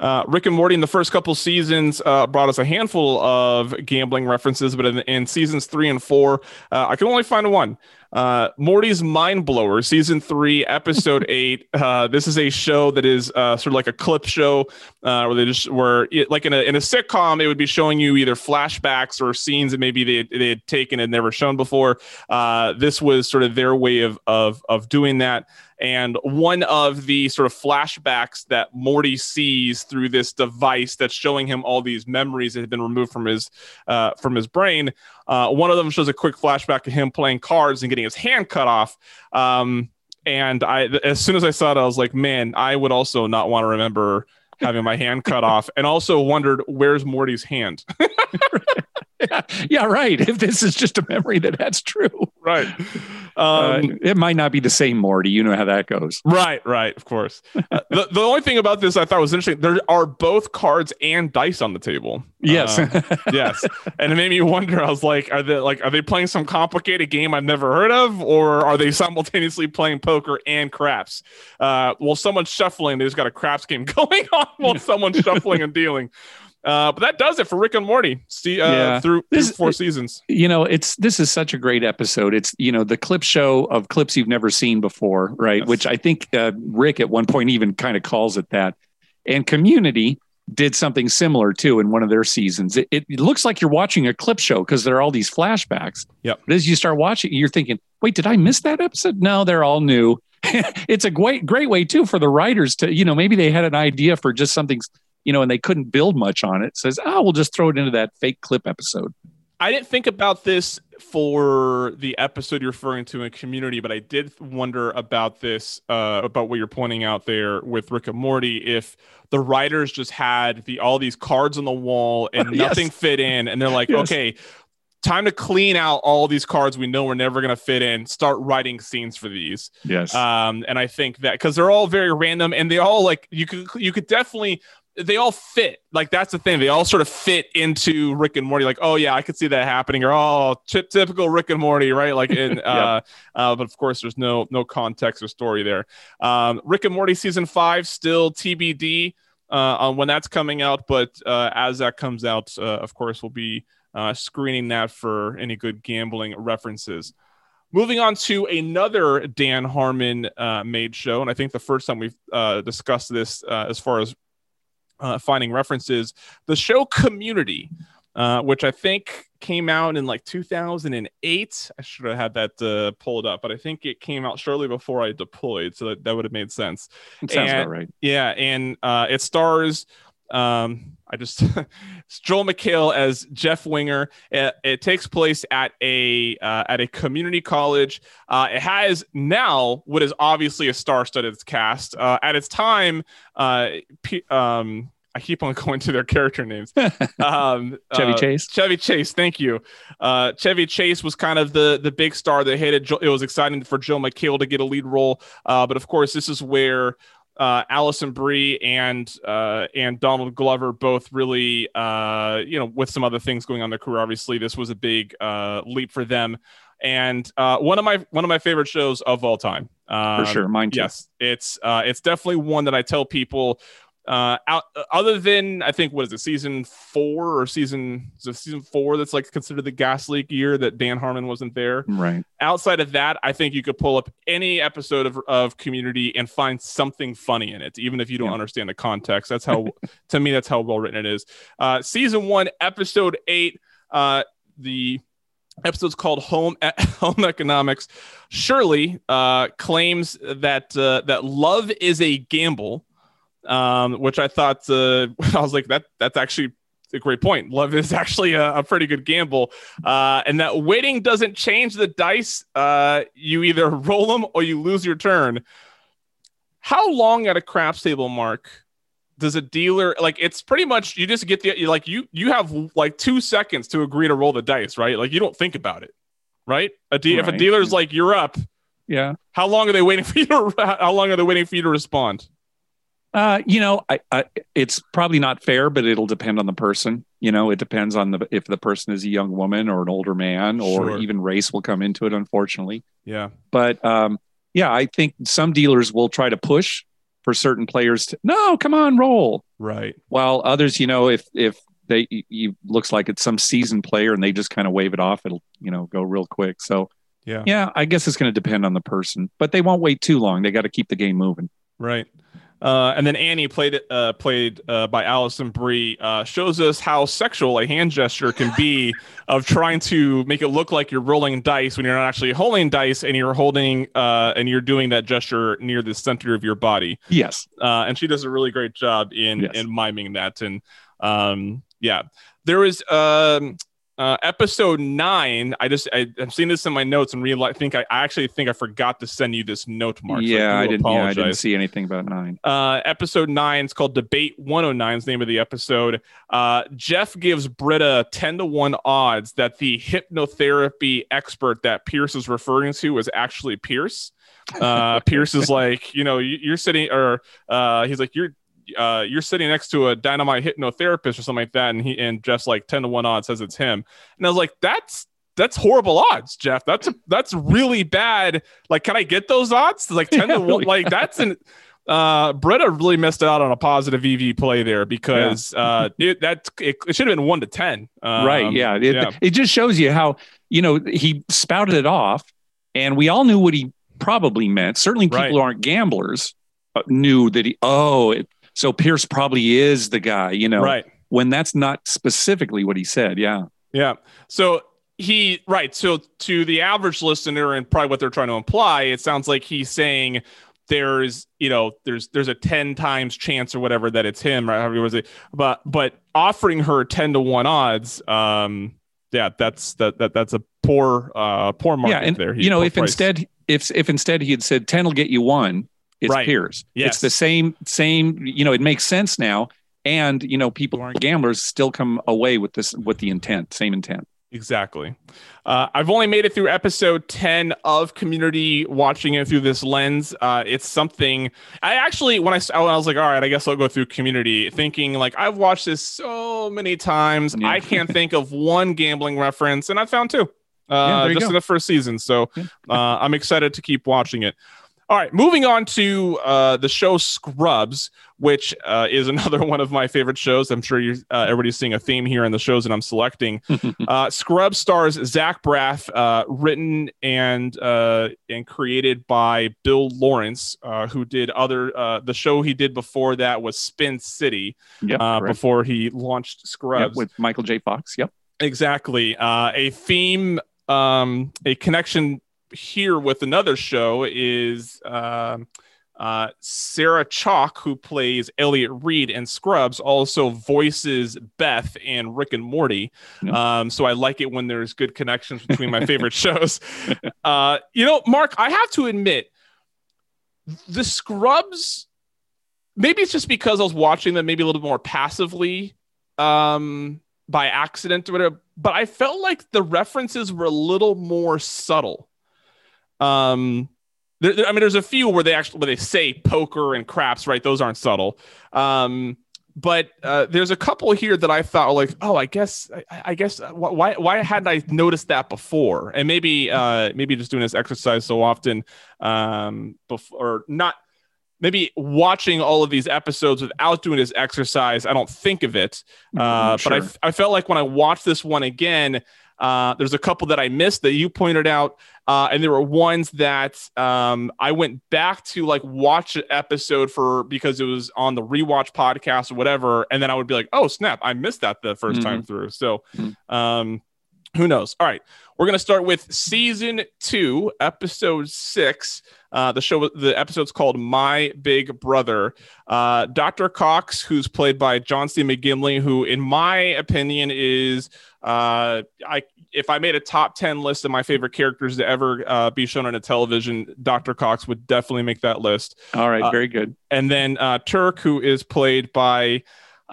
Uh, Rick and Morty in the first couple seasons uh, brought us a handful of gambling references, but in, in seasons three and four, uh, I can only find one. Uh, Morty's Mind Blower, season three, episode *laughs* eight. Uh, this is a show that is uh, sort of like a clip show uh, where they just were it, like in a in a sitcom, it would be showing you either flashbacks or scenes that maybe they they had taken and never shown before. Uh, this was sort of their way of of of doing that. And one of the sort of flashbacks that Morty sees through this device that's showing him all these memories that have been removed from his uh, from his brain. Uh, one of them shows a quick flashback of him playing cards and getting his hand cut off. Um, and I, as soon as I saw it, I was like, man, I would also not want to remember having my hand cut off, and also wondered where's Morty's hand. *laughs* yeah, *laughs* yeah, right. If this is just a memory, that that's true. right. *laughs* Uh, Um, it might not be the same Morty. You know how that goes. Right, right, of course. *laughs* Uh, the, the only thing about this I thought was interesting, there are both cards and dice on the table. Yes. Uh, yes. And it made me wonder, I was like, are they like are they playing some complicated game I've never heard of, or are they simultaneously playing poker and craps? Uh while someone's shuffling, there's got a craps game going on while someone's shuffling and dealing. Uh, but that does it for Rick and Morty. See, uh, Yeah. through, through This- four seasons. you know it's this is such a great episode it's you know the clip show of clips you've never seen before right Yes. which i think uh, rick at one point even kind of calls it that and community did something similar too in one of their seasons it, it, it looks like you're watching a clip show because there are all these flashbacks Yep. but as you start watching you're thinking wait did i miss that episode no they're all new *laughs* it's a great great way too for the writers to you know maybe they had an idea for just something you know and they couldn't build much on it says oh we'll just throw it into that fake clip episode I didn't think about this for the episode you're referring to in Community, but I did wonder about this, uh, about what you're pointing out there with Rick and Morty. If the writers just had the all these cards on the wall *laughs* and Yes. nothing fit in, and they're like, Yes. okay, time to clean out all these cards we know we're never going to fit in. Start writing scenes for these. yes Um, and I think that because they're all very random and they all like you could you could definitely they all fit. Like that's the thing. They all sort of fit into Rick and Morty. Like, oh yeah, I could see that happening. Or oh, ty- typical Rick and Morty, right? Like in *laughs* uh, uh, but of course there's no no context or story there. Um, Rick and Morty season five still TBD uh, on when that's coming out. But uh, as that comes out, uh, of course we'll be uh, screening that for any good gambling references. Moving on to another Dan Harmon uh, made show, and I think the first time we've uh, discussed this uh, as far as uh, finding references, the show Community, uh, which I think came out in like 2008. I should have had that uh, pulled up, but I think it came out shortly before I deployed, so that, that would have made sense. It sounds and- about right. Yeah, and uh, it stars. Um, I just *laughs* Joel McHale as Jeff Winger. It, it takes place at a uh, at a community college. Uh, it has now what is obviously a star-studded cast. Uh, at its time, uh, P- um, I keep on *laughs* going to their character names. *laughs* Um, Chevy uh, Chase. Chevy Chase, thank you. Uh, Chevy Chase was kind of the the big star that hit it. It was exciting for Joel McHale to get a lead role, uh, but of course, this is where uh, Alison Brie and uh, and Donald Glover both really, uh, you know, with some other things going on in their career. Obviously, this was a big uh, leap for them, and uh, one of my one of my favorite shows of all time. Um, For sure. Mine too. Yes, it's uh, it's definitely one that I tell people. Uh, out other than I think what is it, season four or season is it season four that's like considered the gas leak year that Dan Harmon wasn't there. Right. Outside of that, I think you could pull up any episode of, of Community and find something funny in it, even if you don't Yeah. understand the context. That's how *laughs* to me that's how well written it is. Uh, season one, episode eight. Uh, the episode's called home E- *laughs* home economics shirley uh, claims that uh, that love is a gamble um, which i thought uh, *laughs* i was like that that's actually a great point love is actually a, a pretty good gamble uh, and that waiting doesn't change the dice uh, you either *laughs* roll them or you lose your turn how long at a craps table mark does a dealer like it's pretty much you just get the like you you have like two seconds to agree to roll the dice, right? Like you don't think about it, right? A de- right. if a dealer's like you're up, yeah. How long are they waiting *laughs* for you to? How long are they waiting for you to respond? Uh, you know, I, I, it's probably not fair, but it'll depend on the person. You know, it depends on the if the person is a young woman or an older man, or sure. even race will come into it. Unfortunately, yeah. But um, yeah, I think some dealers will try to push for certain players to no, come on, roll. Right. While others, you know, if if they you looks like it's some seasoned player and they just kind of wave it off, it'll you know go real quick. So yeah, yeah, I guess it's going to depend on the person, but they won't wait too long. They got to keep the game moving. Right. Uh, and then Annie played uh, played uh, by Alison Brie uh, shows us how sexual a hand gesture can be of trying to make it look like you're rolling dice when you're not actually holding dice and you're holding uh, and you're doing that gesture near the center of your body. Yes, uh, and she does a really great job in yes. in miming that. And um, yeah, there was um, uh, episode nine. I just I, am seeing this in my notes and realize. I think I, I, actually think I forgot to send you this note, Mark. Yeah, so I, I, didn't. Yeah, I didn't see anything about nine. Uh, episode nine. It's called Debate 109. Is the name of the episode. Uh, Jeff gives Britta ten to one odds that the hypnotherapy expert that Pierce is referring to is actually Pierce. Uh, Pierce is *laughs* like, you know, you, are sitting, or uh, he's like, you're uh, you're sitting next to a dynamite hypnotherapist or something like that, and he and Jeff's like ten to one odds says it's him, and I was like, that's that's horrible odds, Jeff. That's a, that's really bad. Like, can I get those odds? Like ten *laughs* yeah, to one. Like that's an uh Britta really missed out on a positive EV play there because yeah. uh *laughs* it, that it, it should have been one to ten. Um, right. Yeah. It, yeah. It just shows you how you know he spouted it off, and we all knew what he probably meant. Certainly, people right. who aren't gamblers uh, knew that he. Oh, it, so Pierce probably is the guy, you know, right? When that's not specifically what he said. Yeah. Yeah. So he right. So to the average listener and probably what they're trying to imply, it sounds like he's saying there's you know there's there's a 10 times chance or whatever that it's him right however was it but but offering her 10 to 1 odds um yeah that's that, that that's a poor uh poor market yeah, and, there he, you know if price. instead if if instead he had said 10 will get you one it's right. Pierce. Yes. It's the same, same, you know, it makes sense now. And, you know, people aren't gamblers still come away with this, with the intent, same intent. Exactly. Uh, I've only made it through episode 10 of community watching it through this lens. Uh, it's something I actually, when I, when I was like, all right, I guess I'll go through community thinking like I've watched this so many times. Yeah. I can't think of one gambling reference and I found two uh, yeah, just in the first season. So uh, I'm excited to keep watching it. All right, moving on to uh, the show Scrubs, which uh, is *laughs* another one of my favorite shows. I'm sure you uh, everybody's seeing a theme here in the shows that I'm selecting. *laughs* Uh, Scrubs stars Zach Braff, uh, written and uh, and created by Bill Lawrence, who did other. the show he did before that was Spin City. Yep, before he launched Scrubs yep, with Michael J. Fox. Yep, exactly. a theme, um, a connection here with another show is uh, uh, Sarah Chalke, who plays Elliot Reid in Scrubs, also voices Beth and Rick and Morty. Um, so I like it when there's good connections between my *laughs* favorite shows. Uh, you know, Mark, I have to admit, the Scrubs. Maybe it's just because I was watching them maybe a little bit more passively um, by accident or whatever. But I felt like the references were a little more subtle. Um, there, there, I mean, there's a few where they actually where they say poker and craps, right? Those aren't subtle. Um, but uh, there's a couple here that I thought like, oh, I guess, I, I guess, uh, why, why hadn't I noticed that before? And maybe, uh, maybe just doing this exercise so often, um, before or not, maybe watching all of these episodes without doing this exercise, I don't think of it. Mm-hmm, uh, sure. But I, I felt like when I watched this one again, uh, there's a couple that I missed that you pointed out, uh, and there were ones that um, I went back to like watch an episode for because it was on the rewatch podcast or whatever, and then I would be like, "Oh snap, I missed that the 1st mm-hmm. time through." So, mm-hmm. um, who knows? All right, We're going to start with season two, episode six. Uh, the show, the episode's called My Big Brother. Uh, Dr. Cox, who's played by John C. McGinley, who, in my opinion, is uh, I if I made a top 10 list of my favorite characters to ever uh, be shown on a television, Dr. Cox would definitely make that list. All right, uh, very good. And then uh, Turk, who is played by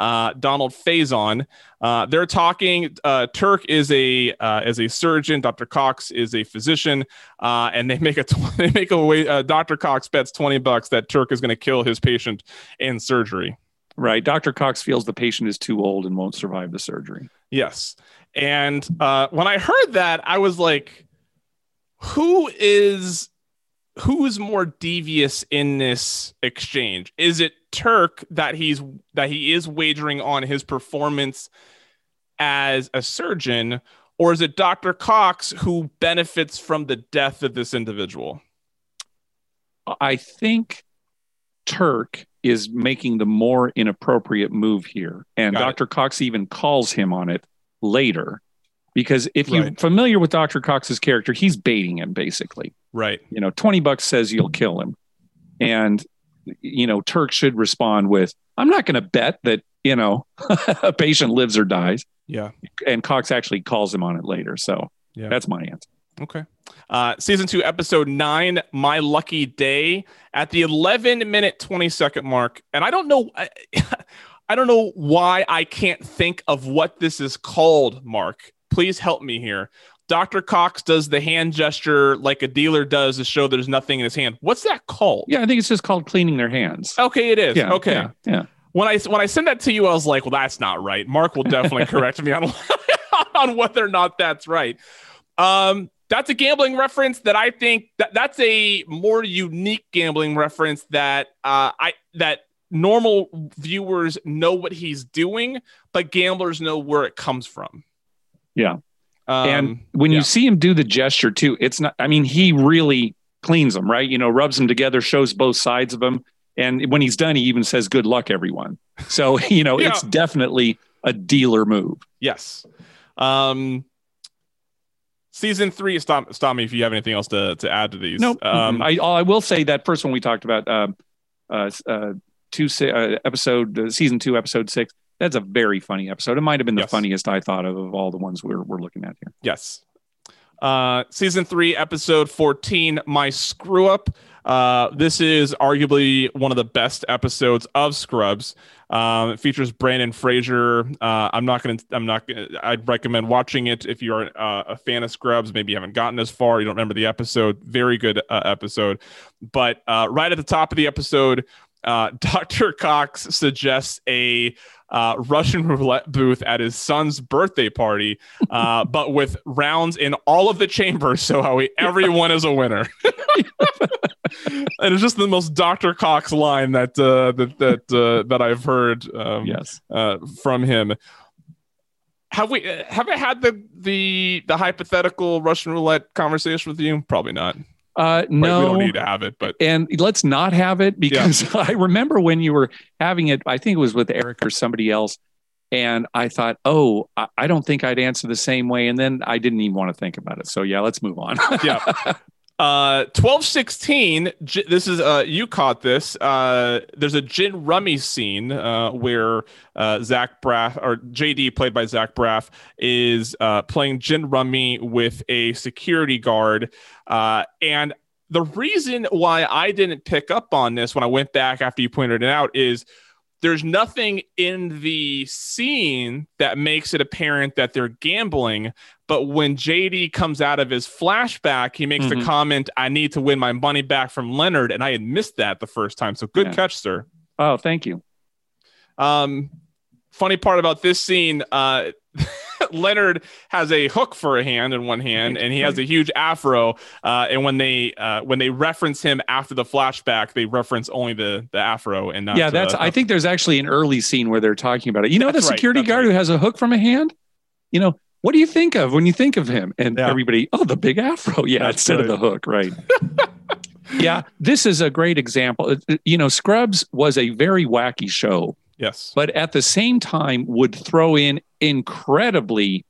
uh, Donald Faison. Uh, they're talking. Uh, Turk is a uh, is a surgeon. Dr. Cox is a physician, uh, and they make a tw- *laughs* they make a way. Uh, Dr. Cox bets twenty bucks that Turk is going to kill his patient in surgery. Right. Dr. Cox feels the patient is too old and won't survive the surgery. Yes. And when I heard that, I was like, "Who is who is more devious in this exchange? Is it Turk that he's that he is wagering on his performance as a surgeon, or is it Dr. Cox who benefits from the death of this individual? I think Turk is making the more inappropriate move here. And Got Dr. It. Cox even calls him on it later. Because if right. you're familiar with Dr. Cox's character, he's baiting him basically. Right. You know, 20 bucks says you'll kill him. And, you know, Turk should respond with, I'm not going to bet that, you know, *laughs* a patient lives or dies. Yeah. And Cox actually calls him on it later. So yeah. that's my answer. Okay. Uh, season two, episode nine, My Lucky Day, at the 11 minute, 20 second mark. And I don't know. I, *laughs* I don't know why I can't think of what this is called, Mark. Please help me here. Dr. Cox does the hand gesture like a dealer does to show there's nothing in his hand. What's that called? Yeah, I think it's just called cleaning their hands. Okay, it is. Yeah, okay. Yeah, yeah. When I when I send that to you, I was like, well, that's not right. Mark will definitely *laughs* correct me on *laughs* on whether or not that's right. Um, that's a gambling reference that I think that that's a more unique gambling reference that uh, I that normal viewers know what he's doing, but gamblers know where it comes from. Yeah. Um, and when yeah. you see him do the gesture too, it's not, I mean, he really cleans them, right? You know, rubs them together, shows both sides of them. And when he's done, he even says, good luck, everyone. So, *laughs* you know, yeah. it's definitely a dealer move. Yes. Um, season three, stop, stop me if you have anything else to, to add to these. No, nope. um, I, I will say that first one we talked about, um, uh, uh, two, uh, episode, uh, season two, episode six that's a very funny episode. It might have been the yes. funniest I thought of of all the ones we're we're looking at here. Yes. Uh, season three, episode 14, My Screw Up. Uh, this is arguably one of the best episodes of Scrubs. Um, it features Brendan Fraser. Uh, I'm not going to, I'm not going to, I'd recommend watching it if you're uh, a fan of Scrubs. Maybe you haven't gotten as far, you don't remember the episode. Very good uh, episode. But uh, right at the top of the episode, uh, *laughs* Dr. Cox suggests a uh, Russian roulette booth at his son's birthday party, uh, *laughs* but with rounds in all of the chambers, so how everyone is a winner. *laughs* and it's just the most Dr. Cox line that uh, that that uh, that I've heard. Um, yes, uh, from him. Have we have I had the the the hypothetical Russian roulette conversation with you? Probably not. Uh, no, we don't need to have it, but and let's not have it because yeah. *laughs* I remember when you were having it. I think it was with Eric or somebody else, and I thought, oh, I don't think I'd answer the same way, and then I didn't even want to think about it. So yeah, let's move on. yeah. *laughs* Uh, 1216, this is, uh, you caught this. Uh, there's a gin rummy scene, uh, where, uh, Zach Braff or JD played by Zach Braff is, uh, playing gin rummy with a security guard. Uh, and the reason why I didn't pick up on this when I went back after you pointed it out is there's nothing in the scene that makes it apparent that they're gambling. But when JD comes out of his flashback, he makes mm-hmm. the comment, I need to win my money back from Leonard. And I had missed that the first time. So good yeah. catch, sir. Oh, thank you. Um, funny part about this scene, uh, *laughs* Leonard has a hook for a hand in one hand, and he has a huge afro. Uh, and when they uh, when they reference him after the flashback, they reference only the the afro and not. Yeah, that's. Uh, I think there's actually an early scene where they're talking about it. You know, the security right, guard right. who has a hook from a hand. You know, what do you think of when you think of him? And yeah. everybody, oh, the big afro. *laughs* Yeah, that's instead good. of the hook, right? *laughs* yeah, this is a great example. You know, Scrubs was a very wacky show Yes. But at the same time, would throw in incredibly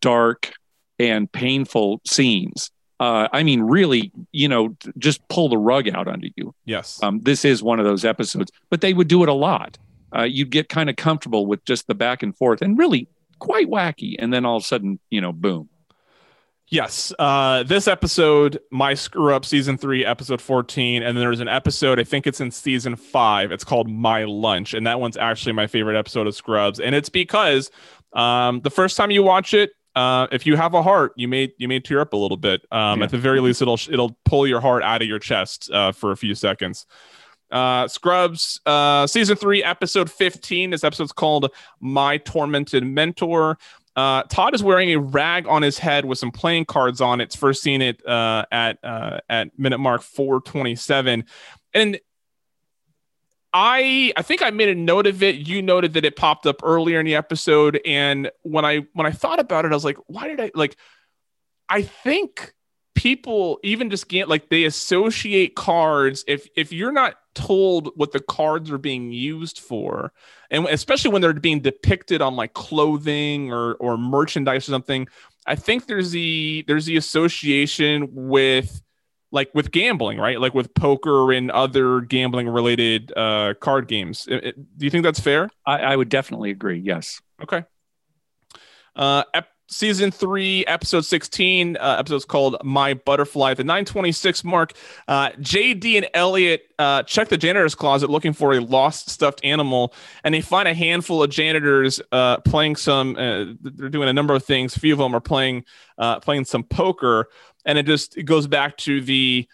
dark and painful scenes. Uh, I mean, really, you know, just pull the rug out under you. Yes. Um, this is one of those episodes, but they would do it a lot. Uh, you'd get kind of comfortable with just the back and forth and really quite wacky. And then all of a sudden, you know, boom. Yes. Uh, this episode, My Screw Up, season three, episode 14. And then there's an episode, I think it's in season five. It's called My Lunch. And that one's actually my favorite episode of Scrubs. And it's because um, the first time you watch it, uh, if you have a heart, you may you may tear up a little bit. Um, yeah. At the very least, it'll it'll pull your heart out of your chest uh, for a few seconds. Uh, Scrubs, uh, season three, episode 15. This episode's called My Tormented Mentor. Uh, Todd is wearing a rag on his head with some playing cards on it. It's first seen it uh, at uh, at minute mark 427. And I I think I made a note of it. You noted that it popped up earlier in the episode, and when I when I thought about it, I was like, why did I like? I think people even just get like they associate cards if if you're not told what the cards are being used for and especially when they're being depicted on like clothing or or merchandise or something i think there's the there's the association with like with gambling right? Like with poker and other gambling related uh card games. It, it, do you think that's fair? I, I would definitely agree yes. Okay. Uh season three, episode 16. Uh, episode's called My Butterfly. The 926 mark, uh, JD and Elliot uh, check the janitor's closet looking for a lost stuffed animal, and they find a handful of janitors uh, playing some. Uh, they're doing a number of things. A few of them are playing uh, playing some poker, and it just it goes back to the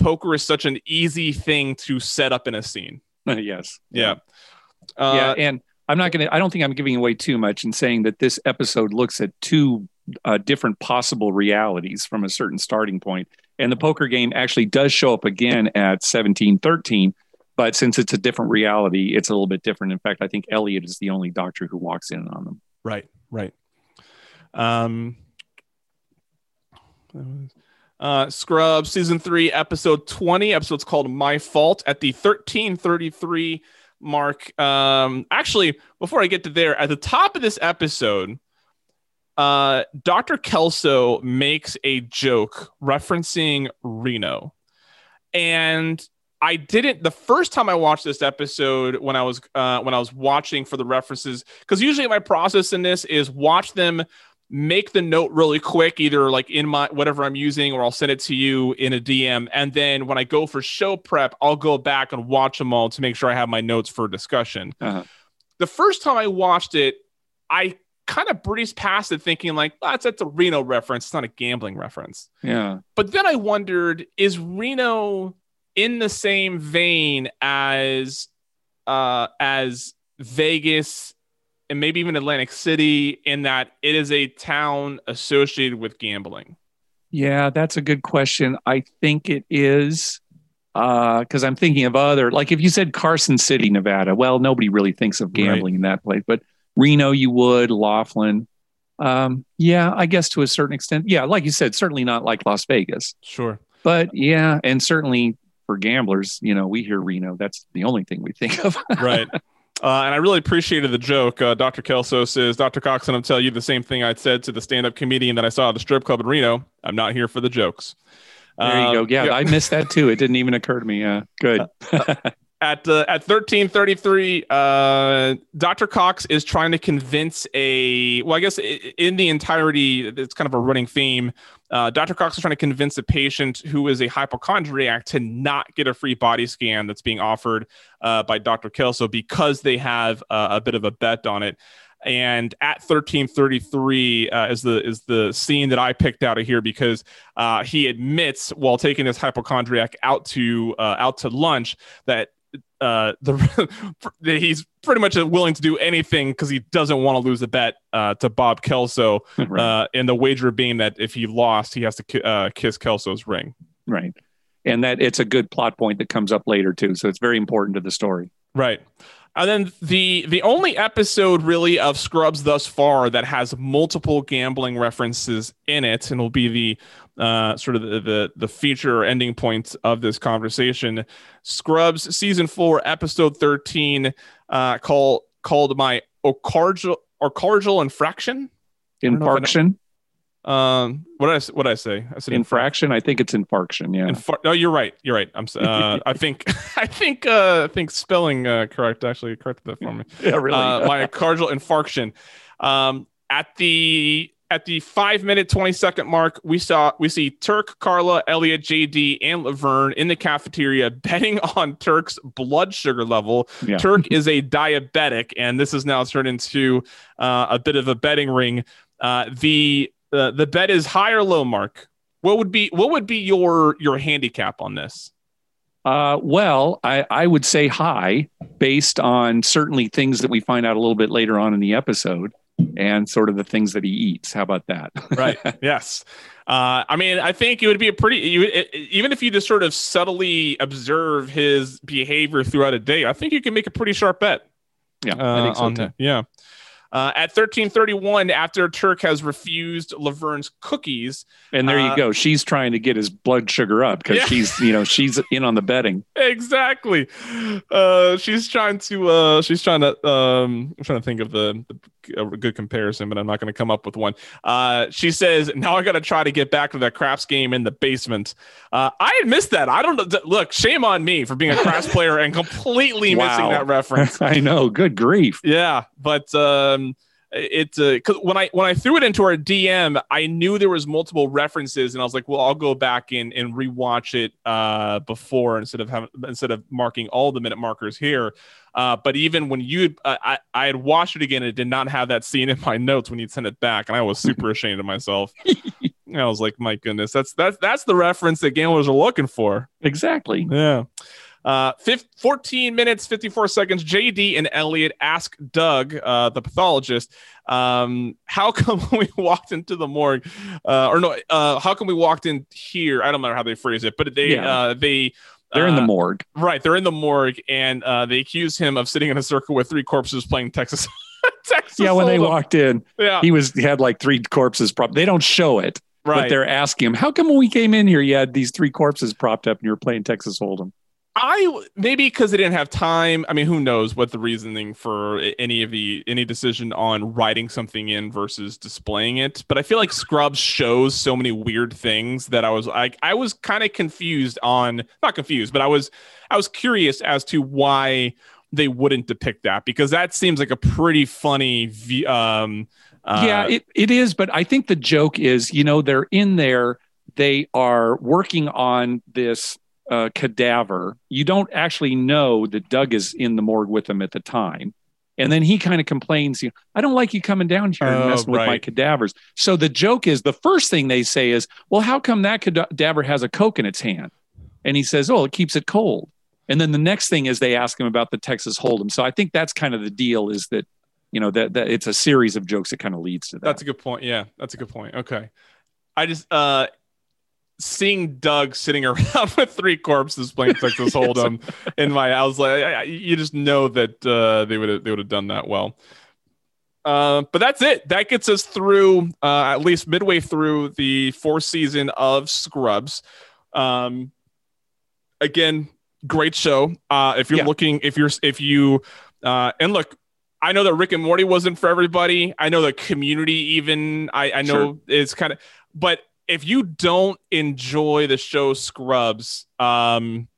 poker is such an easy thing to set up in a scene. *laughs* yes. Yeah. yeah, and I'm not going to, I don't think I'm giving away too much in saying that this episode looks at two uh, different possible realities from a certain starting point. And the poker game actually does show up again at 1713. But since it's a different reality, it's a little bit different. In fact, I think Elliot is the only doctor who walks in on them. Right, right. Um, uh, Scrubs season three, episode 20. Episode's called My Fault at the 1333 mark. Um, actually, before I get to there, at the top of this episode, uh, Dr. Kelso makes a joke referencing Reno. And I didn't the first time I watched this episode when I was uh, when I was watching for the references because usually my process in this is watch them make the note really quick, either like in my whatever I'm using, or I'll send it to you in a DM. And then when I go for show prep, I'll go back and watch them all to make sure I have my notes for discussion. Uh-huh. The first time I watched it, I kind of breezed past it thinking like oh, that's that's a Reno reference, it's not a gambling reference. Yeah. But then I wondered, is Reno in the same vein as uh as Vegas and maybe even Atlantic City in that it is a town associated with gambling? Yeah, that's a good question. I think it is because uh, I'm thinking of other, like if you said Carson City, Nevada, well, nobody really thinks of gambling right. in that place, but Reno, you would, Laughlin. Um, yeah, I guess to a certain extent. Yeah, like you said, certainly not like Las Vegas. Sure. But yeah, and certainly for gamblers, you know, we hear Reno. That's the only thing we think of. right. *laughs* Uh, and I really appreciated the joke. Uh, Dr. Kelso says, Dr. Cox, and I'm telling you the same thing I'd said to the stand up comedian that I saw at the strip club in Reno. I'm not here for the jokes. There you go. Um, yeah, yeah, I missed that too. It didn't even occur to me. Yeah, good. *laughs* at uh, at 1333 uh, dr cox is trying to convince a well i guess in the entirety it's kind of a running theme uh, dr cox is trying to convince a patient who is a hypochondriac to not get a free body scan that's being offered uh, by dr kelso because they have a bit of a bet on it. And at 1333 uh, is the is the scene that I picked out of here because uh, he admits while taking this hypochondriac out to uh, out to lunch that uh, the *laughs* he's pretty much willing to do anything because he doesn't want to lose the bet uh, to Bob Kelso. *laughs* right. uh, and the wager being that if he lost, he has to ki- uh, kiss Kelso's ring. Right, and that it's a good plot point that comes up later too. So it's very important to the story. Right. And then the the only episode really of Scrubs thus far that has multiple gambling references in it, and will be the uh, sort of the, the, the feature ending point of this conversation. Scrubs season four, episode thirteen, uh, call called my Ocargil Ocargil infraction. Infarction. Um, what did I what did I say? I said infraction. I think it's infarction. Yeah. Infar- no, you're right. You're right. I'm. Uh, I think. *laughs* I think. Uh, I think spelling uh, correct. Actually, corrected that for me. *laughs* yeah, really. Uh, myocardial infarction. Um, at the at the five minute, 20 second mark, we saw we see Turk, Carla, Elliot, JD, and Laverne in the cafeteria *laughs* betting on Turk's blood sugar level. Yeah. Turk is a diabetic, and this is now turned into uh, a bit of a betting ring. Uh, the uh, the bet is high or low, Mark. What would be what would be your your handicap on this? Uh, well, I, I would say high based on certainly things that we find out a little bit later on in the episode and sort of the things that he eats. How about that? *laughs* right. Yes. Uh, I mean, I think it would be a pretty, you, it, even if you just sort of subtly observe his behavior throughout a day, I think you can make a pretty sharp bet. Yeah. Uh, I think so too. Yeah. Uh, at 1331, after Turk has refused Laverne's cookies. And there you uh, go. She's trying to get his blood sugar up because yeah. *laughs* she's, you know, she's in on the betting. Exactly. Uh, she's trying to, uh, she's trying to, um, I'm trying to think of the, the a good comparison, but I'm not going to come up with one. Uh, she says, "Now I got to try to get back to that craps game in the basement." Uh, I had missed that. I don't know. Look, shame on me for being a craps player and completely wow. missing that reference. *laughs* I know. Good grief. Yeah, but um, it's uh, cause when I when I threw it into our DM, I knew there was multiple references, and I was like, well, I'll go back and and rewatch it uh, before instead of having instead of marking all the minute markers here. Uh, but even when you, uh, I, I had watched it again, it did not have that scene in my notes when you sent it back, and I was super *laughs* ashamed of myself. *laughs* I was like, my goodness, that's that's that's the reference that gamblers are looking for. Exactly. Yeah. Uh, 15, 14 minutes, 54 seconds. JD and Elliot ask Doug, uh, the pathologist, um, how come *laughs* we walked into the morgue, uh, or no, uh, how come we walked in here? I don't know how they phrase it, but they, yeah. uh, they, they're in the uh, morgue. Right. They're in the morgue and uh, they accuse him of sitting in a circle with three corpses playing Texas. *laughs* Texas yeah, when they walked in, yeah. he was he had like three corpses propped. They don't show it, right. but they're asking him, "How come when we came in here, you had these three corpses propped up and you were playing Texas Hold'em?" I maybe because they didn't have time. I mean, who knows what the reasoning for any of the any decision on writing something in versus displaying it. But I feel like Scrubs shows so many weird things that I was like, I was kind of confused on, not confused, but I was I was curious as to why they wouldn't depict that because that seems like a pretty funny. Um, uh, yeah, it, it is. But I think the joke is, you know, they're in there. They are working on this uh, cadaver. You don't actually know that Doug is in the morgue with them at the time. And then he kind of complains, you know, I don't like you coming down here and oh, messing right. with my cadavers. So the joke is the first thing they say is, well, how come that cadaver has a Coke in its hand? And he says, oh, it keeps it cold. And then the next thing is they ask him about the Texas Hold'em. So I think that's kind of the deal is that, you know, that, that it's a series of jokes that kind of leads to that. That's a good point. Yeah, that's a good point. Okay. I just, uh, seeing Doug sitting *laughs* around with three corpses playing *laughs* Texas Hold'em in my, I was like, I, you just know that uh, they would they would have done that well. Uh, but that's it. That gets us through uh, at least midway through the fourth season of Scrubs. Um, again, great show. Uh, if you're yeah. looking, if you're, if you, uh, and look, I know that Rick and Morty wasn't for everybody. I know the community even. I, I know sure. it's kind of, but if you don't enjoy the show Scrubs, um,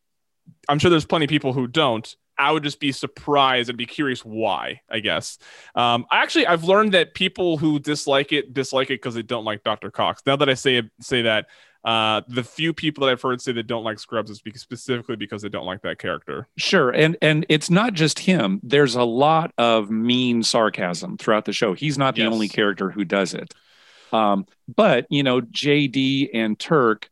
I'm sure there's plenty of people who don't. I would just be surprised and be curious why. I guess. Um, I actually I've learned that people who dislike it dislike it because they don't like Dr. Cox. Now that I say say that, uh, the few people that I've heard say they don't like Scrubs is because, specifically because they don't like that character. Sure, and and it's not just him. There's a lot of mean sarcasm throughout the show. He's not the yes. only character who does it. Um, but you know, JD and Turk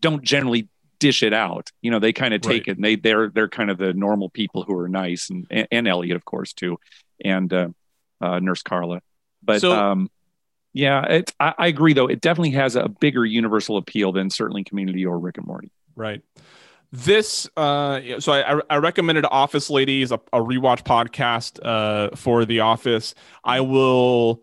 don't generally dish it out. You know, they kind of take right. it and they they're they're kind of the normal people who are nice and and, and Elliot, of course, too, and uh, uh, Nurse Carla. But so, um, yeah, it, I, I agree though. It definitely has a bigger universal appeal than certainly Community or Rick and Morty. Right this uh so i i recommended office ladies a, a rewatch podcast uh for the office i will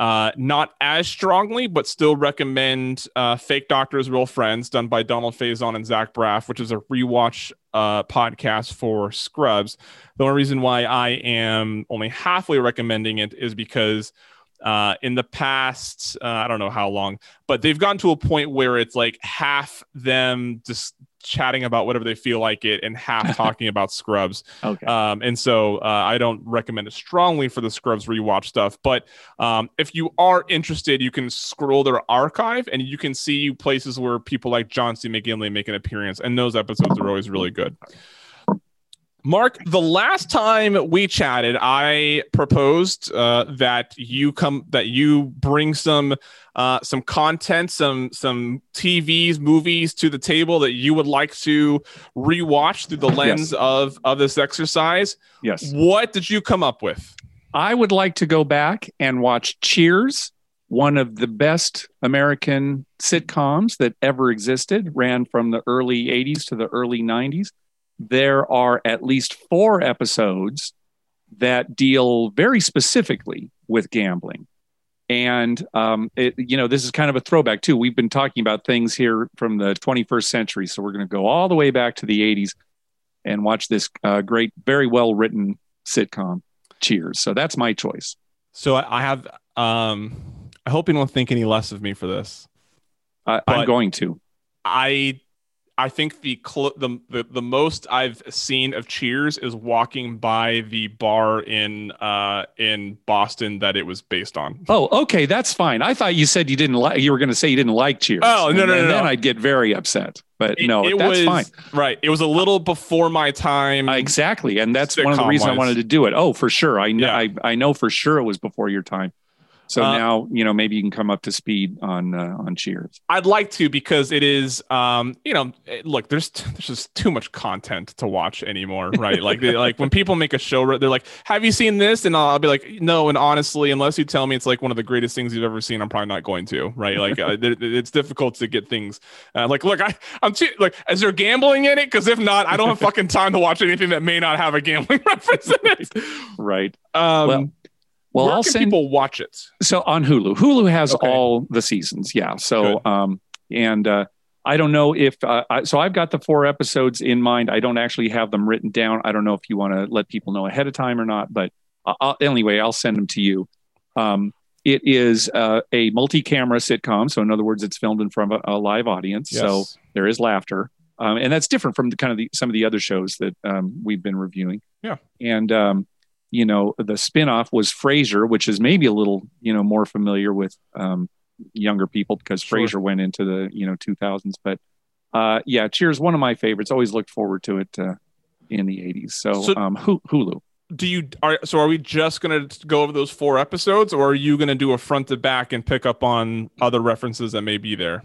uh, not as strongly, but still recommend uh, Fake Doctors, Real Friends, done by Donald Faison and Zach Braff, which is a rewatch uh, podcast for Scrubs. The only reason why I am only halfway recommending it is because uh, in the past, uh, I don't know how long, but they've gotten to a point where it's like half them just chatting about whatever they feel like it and half *laughs* talking about Scrubs. Okay. Um, and so uh, I don't recommend it strongly for the Scrubs rewatch stuff. But um, if you are interested, you can scroll their archive and you can see places where people like John C. McGinley make an appearance, and those episodes are always really good. Mark, the last time we chatted, I proposed uh, that you come that you bring some uh, some content, some some TVs, movies to the table that you would like to rewatch through the lens yes. of of this exercise. Yes. What did you come up with? I would like to go back and watch Cheers, one of the best American sitcoms that ever existed, ran from the early 80s to the early 90s there are at least four episodes that deal very specifically with gambling. And um, it, you know, this is kind of a throwback too. We've been talking about things here from the 21st century, so we're going to go all the way back to the 80s and watch this uh, great, very well written sitcom. Cheers. So that's my choice. So I have. Um, I hope you don't think any less of me for this. Uh, I'm going to. I I think the, cl- the, the the most I've seen of Cheers is walking by the bar in uh in Boston that it was based on. Oh, okay, that's fine. I thought you said you didn't like. You were going to say you didn't like Cheers. Oh no, no, no, no, Then I'd get very upset. But it, no, it that's was, fine. Right, it was a little before my time. Uh, exactly, and that's one of the reasons I wanted to do it. Oh, for sure. I know. Yeah. I I know for sure it was before your time. So uh, now you know maybe you can come up to speed on uh, on Cheers. I'd like to because it is um, you know eh, look there's *laughs* there's just too much content to watch anymore, right? like they, like when people make a show, they're like, "Have you seen this?" And I'll, I'll, be like, "No." And honestly, unless you tell me it's like one of the greatest things you've ever seen, I'm probably not going to, right? Like uh, it's difficult to get things uh, like look, I I'm too like is there gambling in it? Because if not, I don't have fucking time to watch anything that may not have a gambling *laughs* reference in it. Right. Um, well, well, Where I'll send people watch it. So on Hulu, Hulu has okay. all the seasons. Yeah. So, Good. um, and uh, I don't know if uh, I, so. I've got the four episodes in mind. I don't actually have them written down. I don't know if you want to let people know ahead of time or not. But I'll, anyway, I'll send them to you. Um, it is uh, a multi-camera sitcom. So in other words, it's filmed in front of a, a live audience. Yes. So there is laughter, um, and that's different from the kind of the, some of the other shows that um, we've been reviewing. Yeah. And um, you know, the spinoff was Frasier, which is maybe a little, you know, more familiar with um, younger people because sure. Frasier went into the, you know, 2000s. But uh, yeah, Cheers, one of my favorites. Always looked forward to it uh, in the 80s. So, so um, Hulu. Do you are so? Are we just going to go over those four episodes, or are you going to do a front to back and pick up on other references that may be there?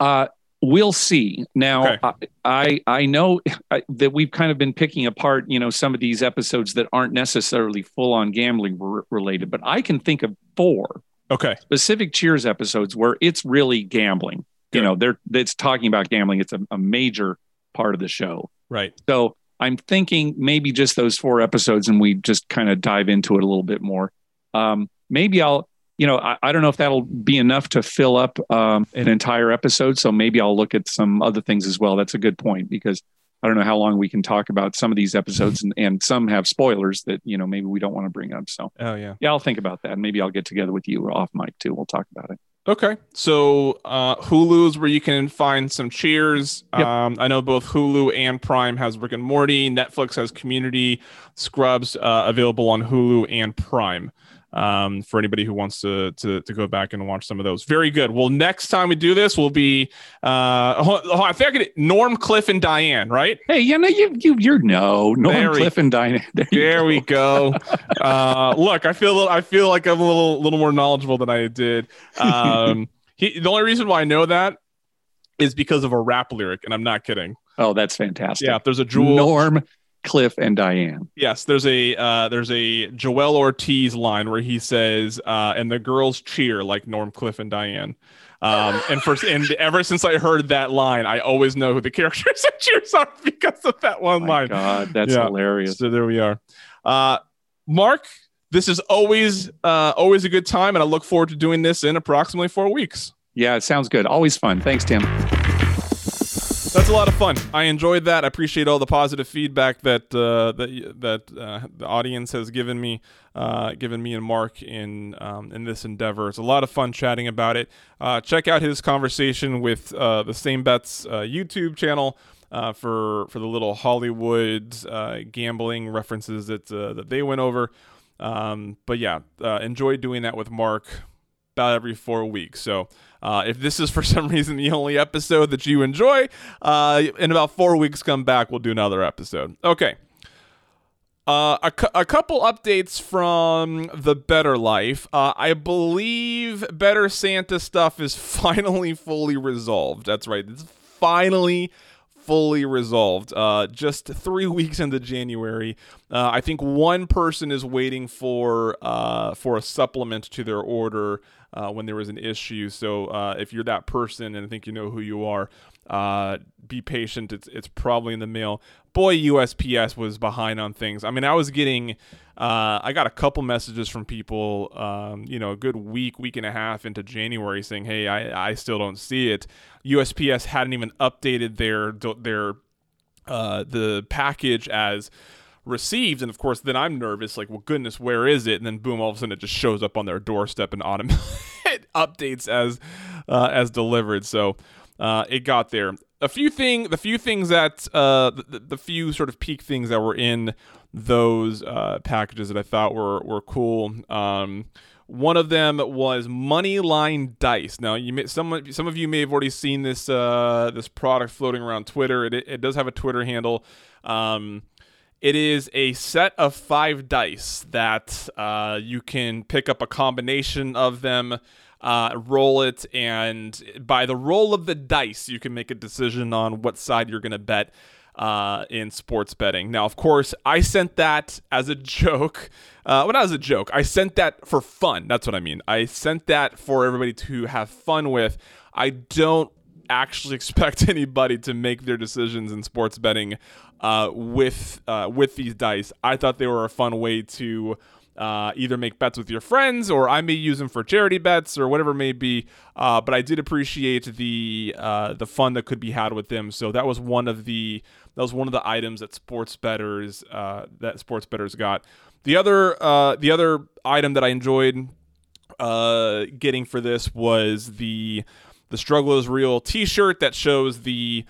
Uh, we'll see. Now, okay. I, I, I know that we've kind of been picking apart, you know, some of these episodes that aren't necessarily full on gambling related, but I can think of four okay specific Cheers episodes where it's really gambling. Good. You know, they're it's talking about gambling. It's a, a major part of the show. Right. So I'm thinking maybe just those four episodes, and we just kind of dive into it a little bit more. Um, maybe I'll you know, I, I, don't know if that'll be enough to fill up um, an entire episode. So maybe I'll look at some other things as well. That's a good point because I don't know how long we can talk about some of these episodes, and, and some have spoilers that you know maybe we don't want to bring up. So, oh yeah, yeah, I'll think about that. Maybe I'll get together with you off mic too. We'll talk about it. Okay, so uh, Hulu's where you can find some Cheers. Yep. Um, I know both Hulu and Prime has Rick and Morty. Netflix has Community. Scrubs uh, available on Hulu and Prime um, for anybody who wants to, to to go back and watch some of those. Very good. Well, next time we do this, will be uh, I think Norm, Cliff, and Diane, right? Hey, you know you you you're no Norm, there Cliff, we, and Diane. *laughs* There, there go. we go. *laughs* uh, look, I feel I feel like I'm a little little more knowledgeable than I did. Um, *laughs* he, the only reason why I know that is because of a rap lyric, and I'm not kidding. Oh, that's fantastic. Yeah, there's a jewel. Norm Cliff and Diane. Yes, there's a uh, there's a Joell Ortiz line where he says, uh, "And the girls cheer like Norm, Cliff, and Diane." Um, and first, *laughs* and ever since I heard that line, I always know who the characters *laughs* that cheers are because of that one My line. God, that's yeah. hilarious. So there we are. Uh, Mark, this is always uh, always a good time, and I look forward to doing this in approximately four weeks. Yeah, it sounds good. Always fun. Thanks, Tim. That's a lot of fun. I enjoyed that. I appreciate all the positive feedback that uh, that that uh, the audience has given me, uh, given me and Mark in um, in this endeavor. It's a lot of fun chatting about it. Uh, check out his conversation with uh, the Same Bets uh, YouTube channel. for for the little Hollywood gambling references that that they went over, um, but yeah, enjoyed doing that with Mark about every four weeks. So uh, if this is for *laughs* some reason the only episode that you enjoy, uh, in about four weeks, come back. We'll do another episode. Okay. Uh, a, cu- a couple updates from the Bettor Life. Uh, I believe Bettor Santa stuff is *laughs* finally fully resolved. That's right. It's finally fully resolved. Uh, just three *laughs* weeks into January, uh, I think one person is waiting for uh, for a supplement to their order uh, when there was an issue. So uh, if you're that person and I think you know who you are, uh, be patient. It's it's probably in the mail. Boy, USPS was behind on things. I mean, I was getting, uh, I got a couple messages from people, um, you know, a good week, week and a half into January, saying, "Hey, I, I still don't see it." USPS hadn't even updated their their uh, the package as received and of course then i'm nervous like well goodness where is it and then boom all of a sudden it just shows up on their doorstep and automatic *laughs* updates as uh, as delivered so uh, it got there a few thing the few things that uh, the, the few sort of peak things that were in those uh, packages that i thought were were cool um, one of them was Moneyline Dice. Now, you may, some some of you may have already seen this uh, this product floating around Twitter. It, it does have a Twitter handle. Um, it is a set of five dice that uh, you can pick up a combination of them, uh, roll it, and by the roll of the dice, you can make a decision on what side you're going to bet uh, in sports betting. Now, of course, I sent that as a joke. *laughs* Uh, well, not as a joke. I sent that for fun. That's what I mean. I sent that for everybody to have fun with. I don't actually *laughs* expect anybody to make their decisions in sports betting uh, with uh, with these dice. I thought they were a fun way to uh, either make bets with your friends, or I may use them for charity bets or whatever it may be. Uh, but I did appreciate the uh, the fun that could be had with them. So that was one of the that was one of the items that sports bettors uh, that sports bettors got. The other the other item that I enjoyed getting for this was the the struggle is real T-shirt that shows the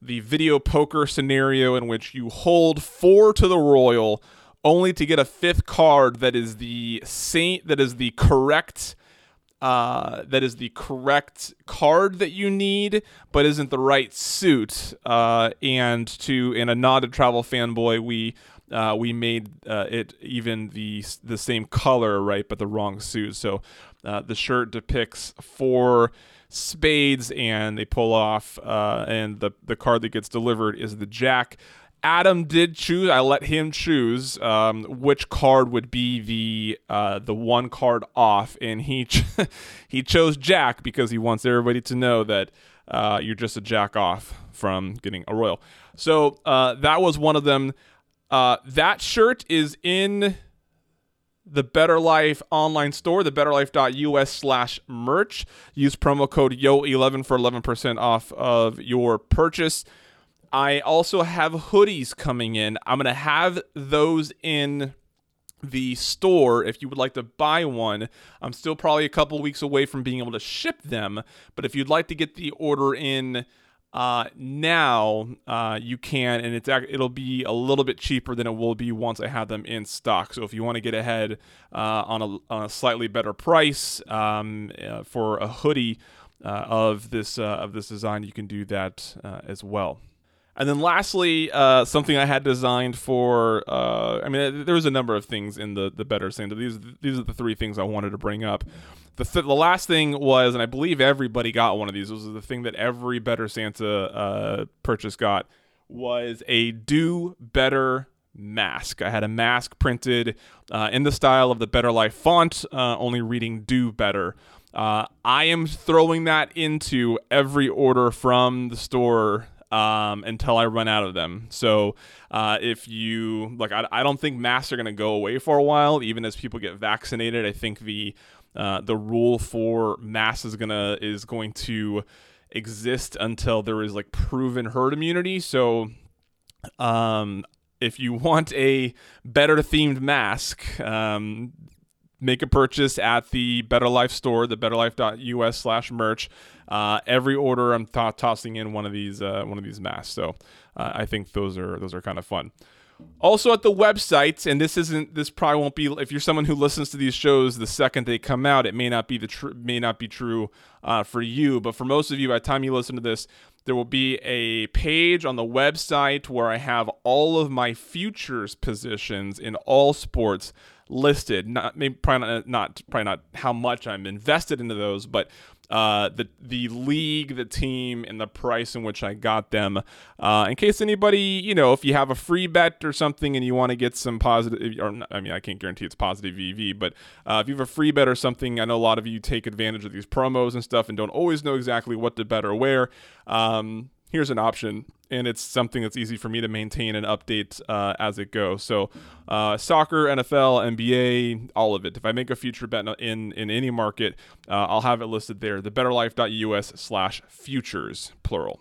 the video poker scenario in which you hold four to the royal only to get a fifth card that is the saint that is the correct uh, that is the correct card that you need, but isn't the right suit. Uh, and to in a nod to travel fanboy, we uh, we made uh, it even the the same color, right, but the wrong suit. So uh, the shirt depicts four spades and they pull off uh, and the the card that gets delivered is the jack adam did choose i let him choose um, which card would be the uh, the one card off and he ch- *laughs* he chose jack because he wants everybody to know that uh, you're just a jack off from getting a royal so uh, that was one of them uh, that shirt is in the Bettor Life online store, the bettorlife.us slash merch. Use promo code YO11 for 11% off of your purchase. I also have hoodies coming in. I'm going to have those in the store if you would like to buy one. I'm still probably a couple weeks away from being able to ship them, but if you'd like to get the order in uh, now uh, you can, and it's it'll be a little bit cheaper than it will be once I have them in stock. So if you want to get ahead uh, on, a, on a slightly better price um, uh, for a hoodie uh, of this uh, of this design, you can do that as well. And then lastly, uh, something I had designed for, uh, I mean, there was a number of things in the, the Bettor Santa. These, these are the three things I wanted to bring up. The, th- the last thing was, and I believe everybody got one of these, was the thing that every Bettor Santa uh, purchase got, was a do better mask. I had a mask printed uh, in the style of the Bettor Life font, uh, only reading do better. Uh, I am throwing that into every order from the store um, until I run out of them. So uh, if you like, I, I don't think masks are going to go away for a while, even as people get vaccinated. I think the uh, the rule for masks is gonna is going to exist until there is like proven herd immunity. So, um, if you *laughs* want a better themed mask, um, make a purchase at the Bettor Life store, the bettorlife.us slash merch. Uh, every order, I'm tossing in one of these uh, one of these masks. So uh, I think those are those are kind of fun. Also at the website, and this isn't this probably won't be if you're someone who listens to these shows the second they come out, it may not be the tr- may not be true uh, for you, but for most of you, by the time you listen to this, there will be a page on the website where I have all of my futures positions in all sports listed. Not maybe probably not, not probably not how much I'm invested into those, but uh, the the league, the team, and the price in which I got them. Uh, in case anybody, you know, if you have a free bet or something and you want to get some positive, or I mean, I can't guarantee it's positive EV, but uh, if you have a free bet or something, I know a lot of you take advantage of these promos and stuff and don't always know exactly what to bet or where. Um, here's an option and it's something that's easy for me to maintain and update uh, as it goes. So, uh, soccer, NFL, NBA, all of it. If I make a future bet in in any market, uh, I'll have it listed there. Thebettorlife.us slash futures plural.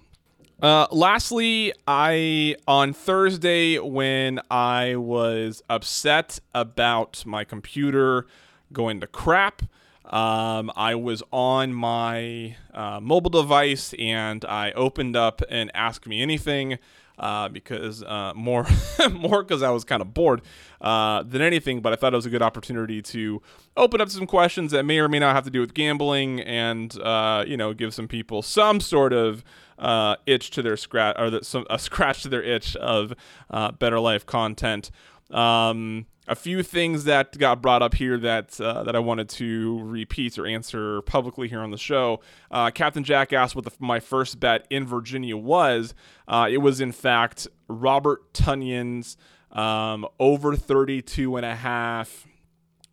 Uh, lastly, I on Thursday when I was upset about my computer going to crap. Um, I was on my uh, mobile device and I opened up and asked me anything uh, because uh, more *laughs* more because I was kind of bored uh, than anything. But I thought it was a good opportunity to open up some questions that may or may not have to do with gambling and uh, you know give some people some sort of uh, itch to their scratch or the, some, a scratch to their itch of Bettor Life content. Um, a few things that got brought up here that uh, that I wanted to repeat or answer publicly here on the show. Uh, Captain Jack asked what the, my first bet in Virginia was. Uh, it was in fact Robert Tonyan's um, over 32 and a half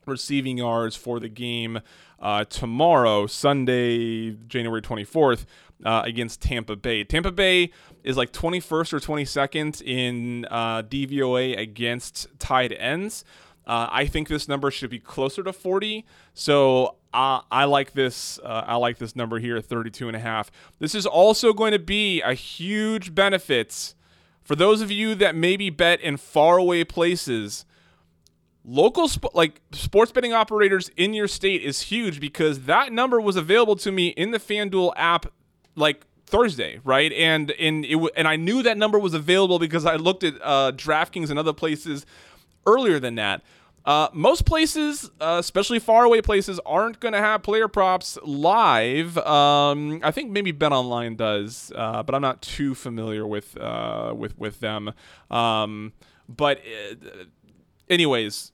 receiving yards for the game uh, tomorrow, Sunday, January 24th, uh, against Tampa Bay. Tampa Bay is like 21st or 22nd in uh, DVOA against tight ends. Uh, I think this number should be closer to 40. So uh, I like this. Uh, I like this number here, 32 and a half. This is also going to be a huge benefit for those of you that maybe bet in faraway places local sp- like sports betting operators in your state is huge because that number was available to me in the FanDuel app like Thursday, right? And and it and I knew that number was available because I looked at uh, DraftKings and other places earlier than that. Uh, most places, uh, especially faraway places, aren't going to have player props live. Um, I think maybe Bet Online does, uh, but I'm not too familiar with uh, with with them. Um, but uh, anyways,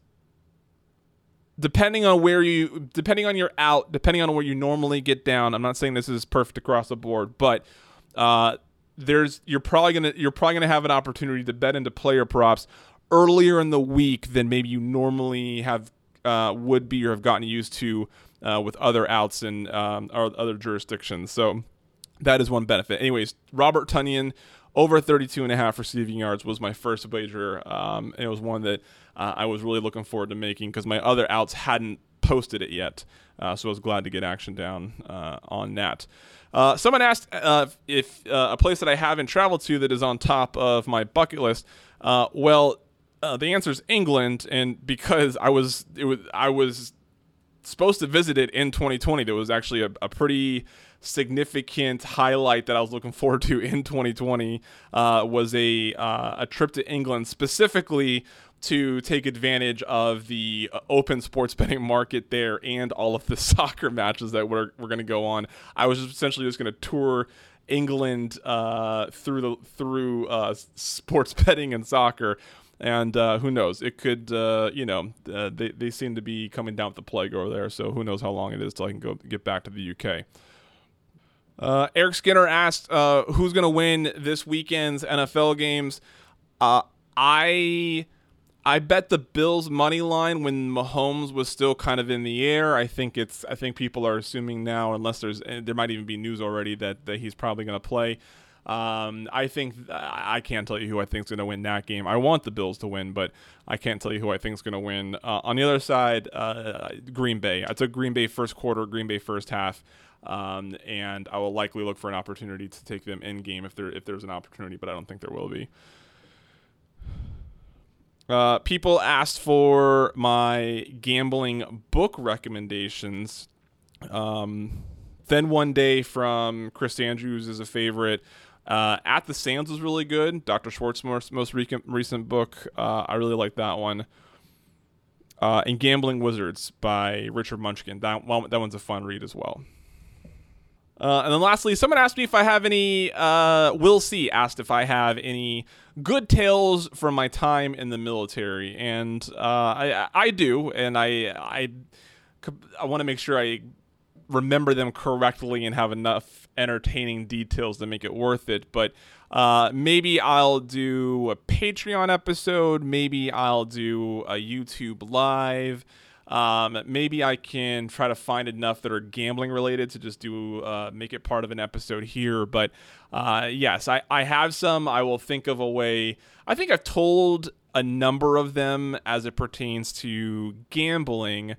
depending on where you depending on your out depending on where you normally get down i'm not saying this is perfect across the board but uh, there's you're probably gonna you're probably gonna have an opportunity to bet into player props earlier in the week than maybe you normally have uh, would be or have gotten used to uh, with other outs and um, or other jurisdictions. So that is one benefit. Anyways robert tonyan over 32 and a half receiving yards was my first wager um, and it was one that uh, I was really looking forward to making because my other outs hadn't posted it yet. Uh, so I was glad to get action down uh, on that. Uh, someone asked uh, if uh, a place that I haven't traveled to that is on top of my bucket list. well, the answer is England, and because I was it was I was supposed to visit it in 2020. There was actually a, a pretty significant highlight that I was looking forward to in 2020 uh, was a uh, a trip to England specifically to take advantage of the uh, open sports *laughs* betting market there and all of the *laughs* soccer matches that we're, we're going to go on. I was essentially just going to tour England uh, through the through uh, sports *laughs* betting and soccer. And uh, who knows? It could, uh, you know, uh, they, they seem to be coming down with the plague over there. So who knows how long it is till I can go get back to the UK. Eric Skinner asked who's going to win this weekend's NFL games. I I bet the Bills money line when Mahomes was still kind of in the air. I think it's I think people are assuming now, unless there's there might even be news already that, that he's probably going to play. Um, I think I can't tell you who I think is going to win that game. I want the Bills to win, but I can't tell you who I think is going to win. Uh, on the other side, uh, Green Bay. I took Green Bay first quarter, Green Bay first half. Um, and I will likely look for an opportunity to take them in game if there if there's an opportunity, but I don't think there will be. Uh, people asked for my gambling book recommendations. Um, then one day from Chris Andrews is a favorite. Uh, At the Sands was really good. Dr. Schwartz's most recent, recent book. Uh, I really like that one. Uh, and Gambling Wizards by Richard Munchkin. That one, that one's a fun read as well. Uh, and then lastly, someone asked me if I have any. Uh, Will C asked if I have any good tales from my time in the military, and uh, I I do, and I I I want to make sure I remember them correctly and have enough entertaining details to make it worth it. But uh, maybe I'll do a Patreon episode. Maybe I'll do a YouTube live. Um, maybe I can try to find enough that are gambling related to just do uh, make it part of an episode here. But uh, yes, I, I have some. I will think of a way. I think I've told a number of them as it pertains to gambling.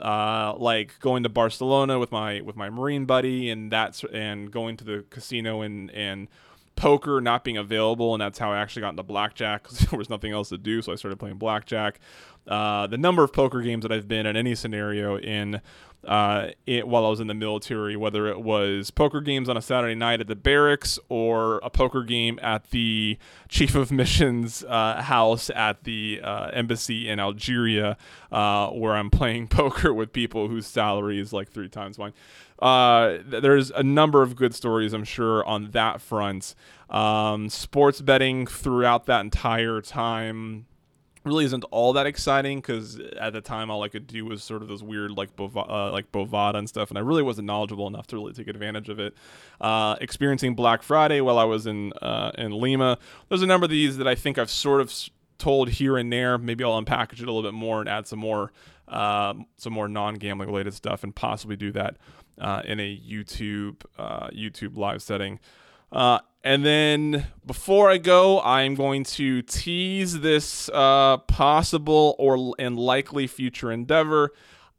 Uh, like going to Barcelona with my with my Marine buddy, and that's and going to the casino and and poker not being available, and that's how I actually got into blackjack because *laughs* there was nothing else to do, so I started playing blackjack. Uh, the number of poker games that I've been in any scenario in uh, it, while I was in the military, whether it was poker games on a Saturday night at the barracks or a poker game at the *laughs* chief of missions uh, house at the uh, embassy in Algeria, uh, where I'm playing *laughs* poker with people whose salary is like three times mine. Uh, there's a number of good stories, I'm sure, on that front. Um, sports betting throughout that entire time really isn't all that exciting because at the time all I could do was sort of those weird like Bov- uh, like Bovada and stuff, and I really wasn't knowledgeable enough to really take advantage of it. Uh, experiencing Black Friday while I was in uh, in Lima, there's a number of these that I think I've sort of told here and there. Maybe I'll unpackage it a little bit more and add some more um, some more non gambling related stuff, and possibly do that uh, in a YouTube uh, YouTube live setting. Uh, and then before I go, I'm going to tease this uh, possible or and likely future endeavor.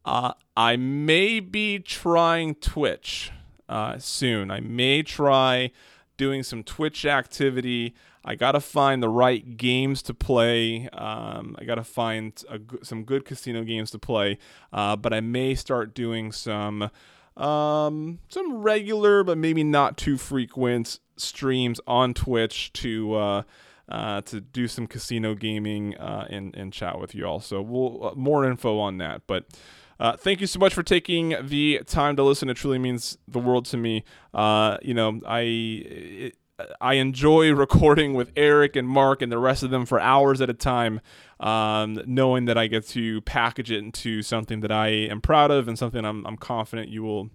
Uh, I may be trying Twitch uh, soon. I may try doing some Twitch activity. I gotta find the right games to play. Um, I gotta find a, some good casino games to play. Uh, but I may start doing some um, some regular but maybe not too frequent streams on Twitch to uh, uh, to do some casino gaming uh, and and chat with you all. So we'll uh, more info on that, but. Uh, thank you so much for taking the time to listen. It truly means the world to me. Uh, you know, I I enjoy recording with Eric and Mark and the rest of them for hours at a time, um, knowing that I get to package it into something that I am proud of and something I'm, I'm confident you will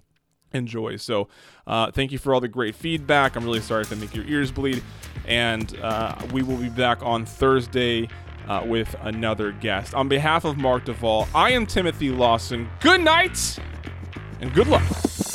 enjoy. So, uh, thank you for all the great feedback. I'm really sorry if I make your ears bleed. And uh, we will be back on Thursday uh, with another guest. On behalf of Mark DeVol, I am Timothy Lawson. Good night and good luck.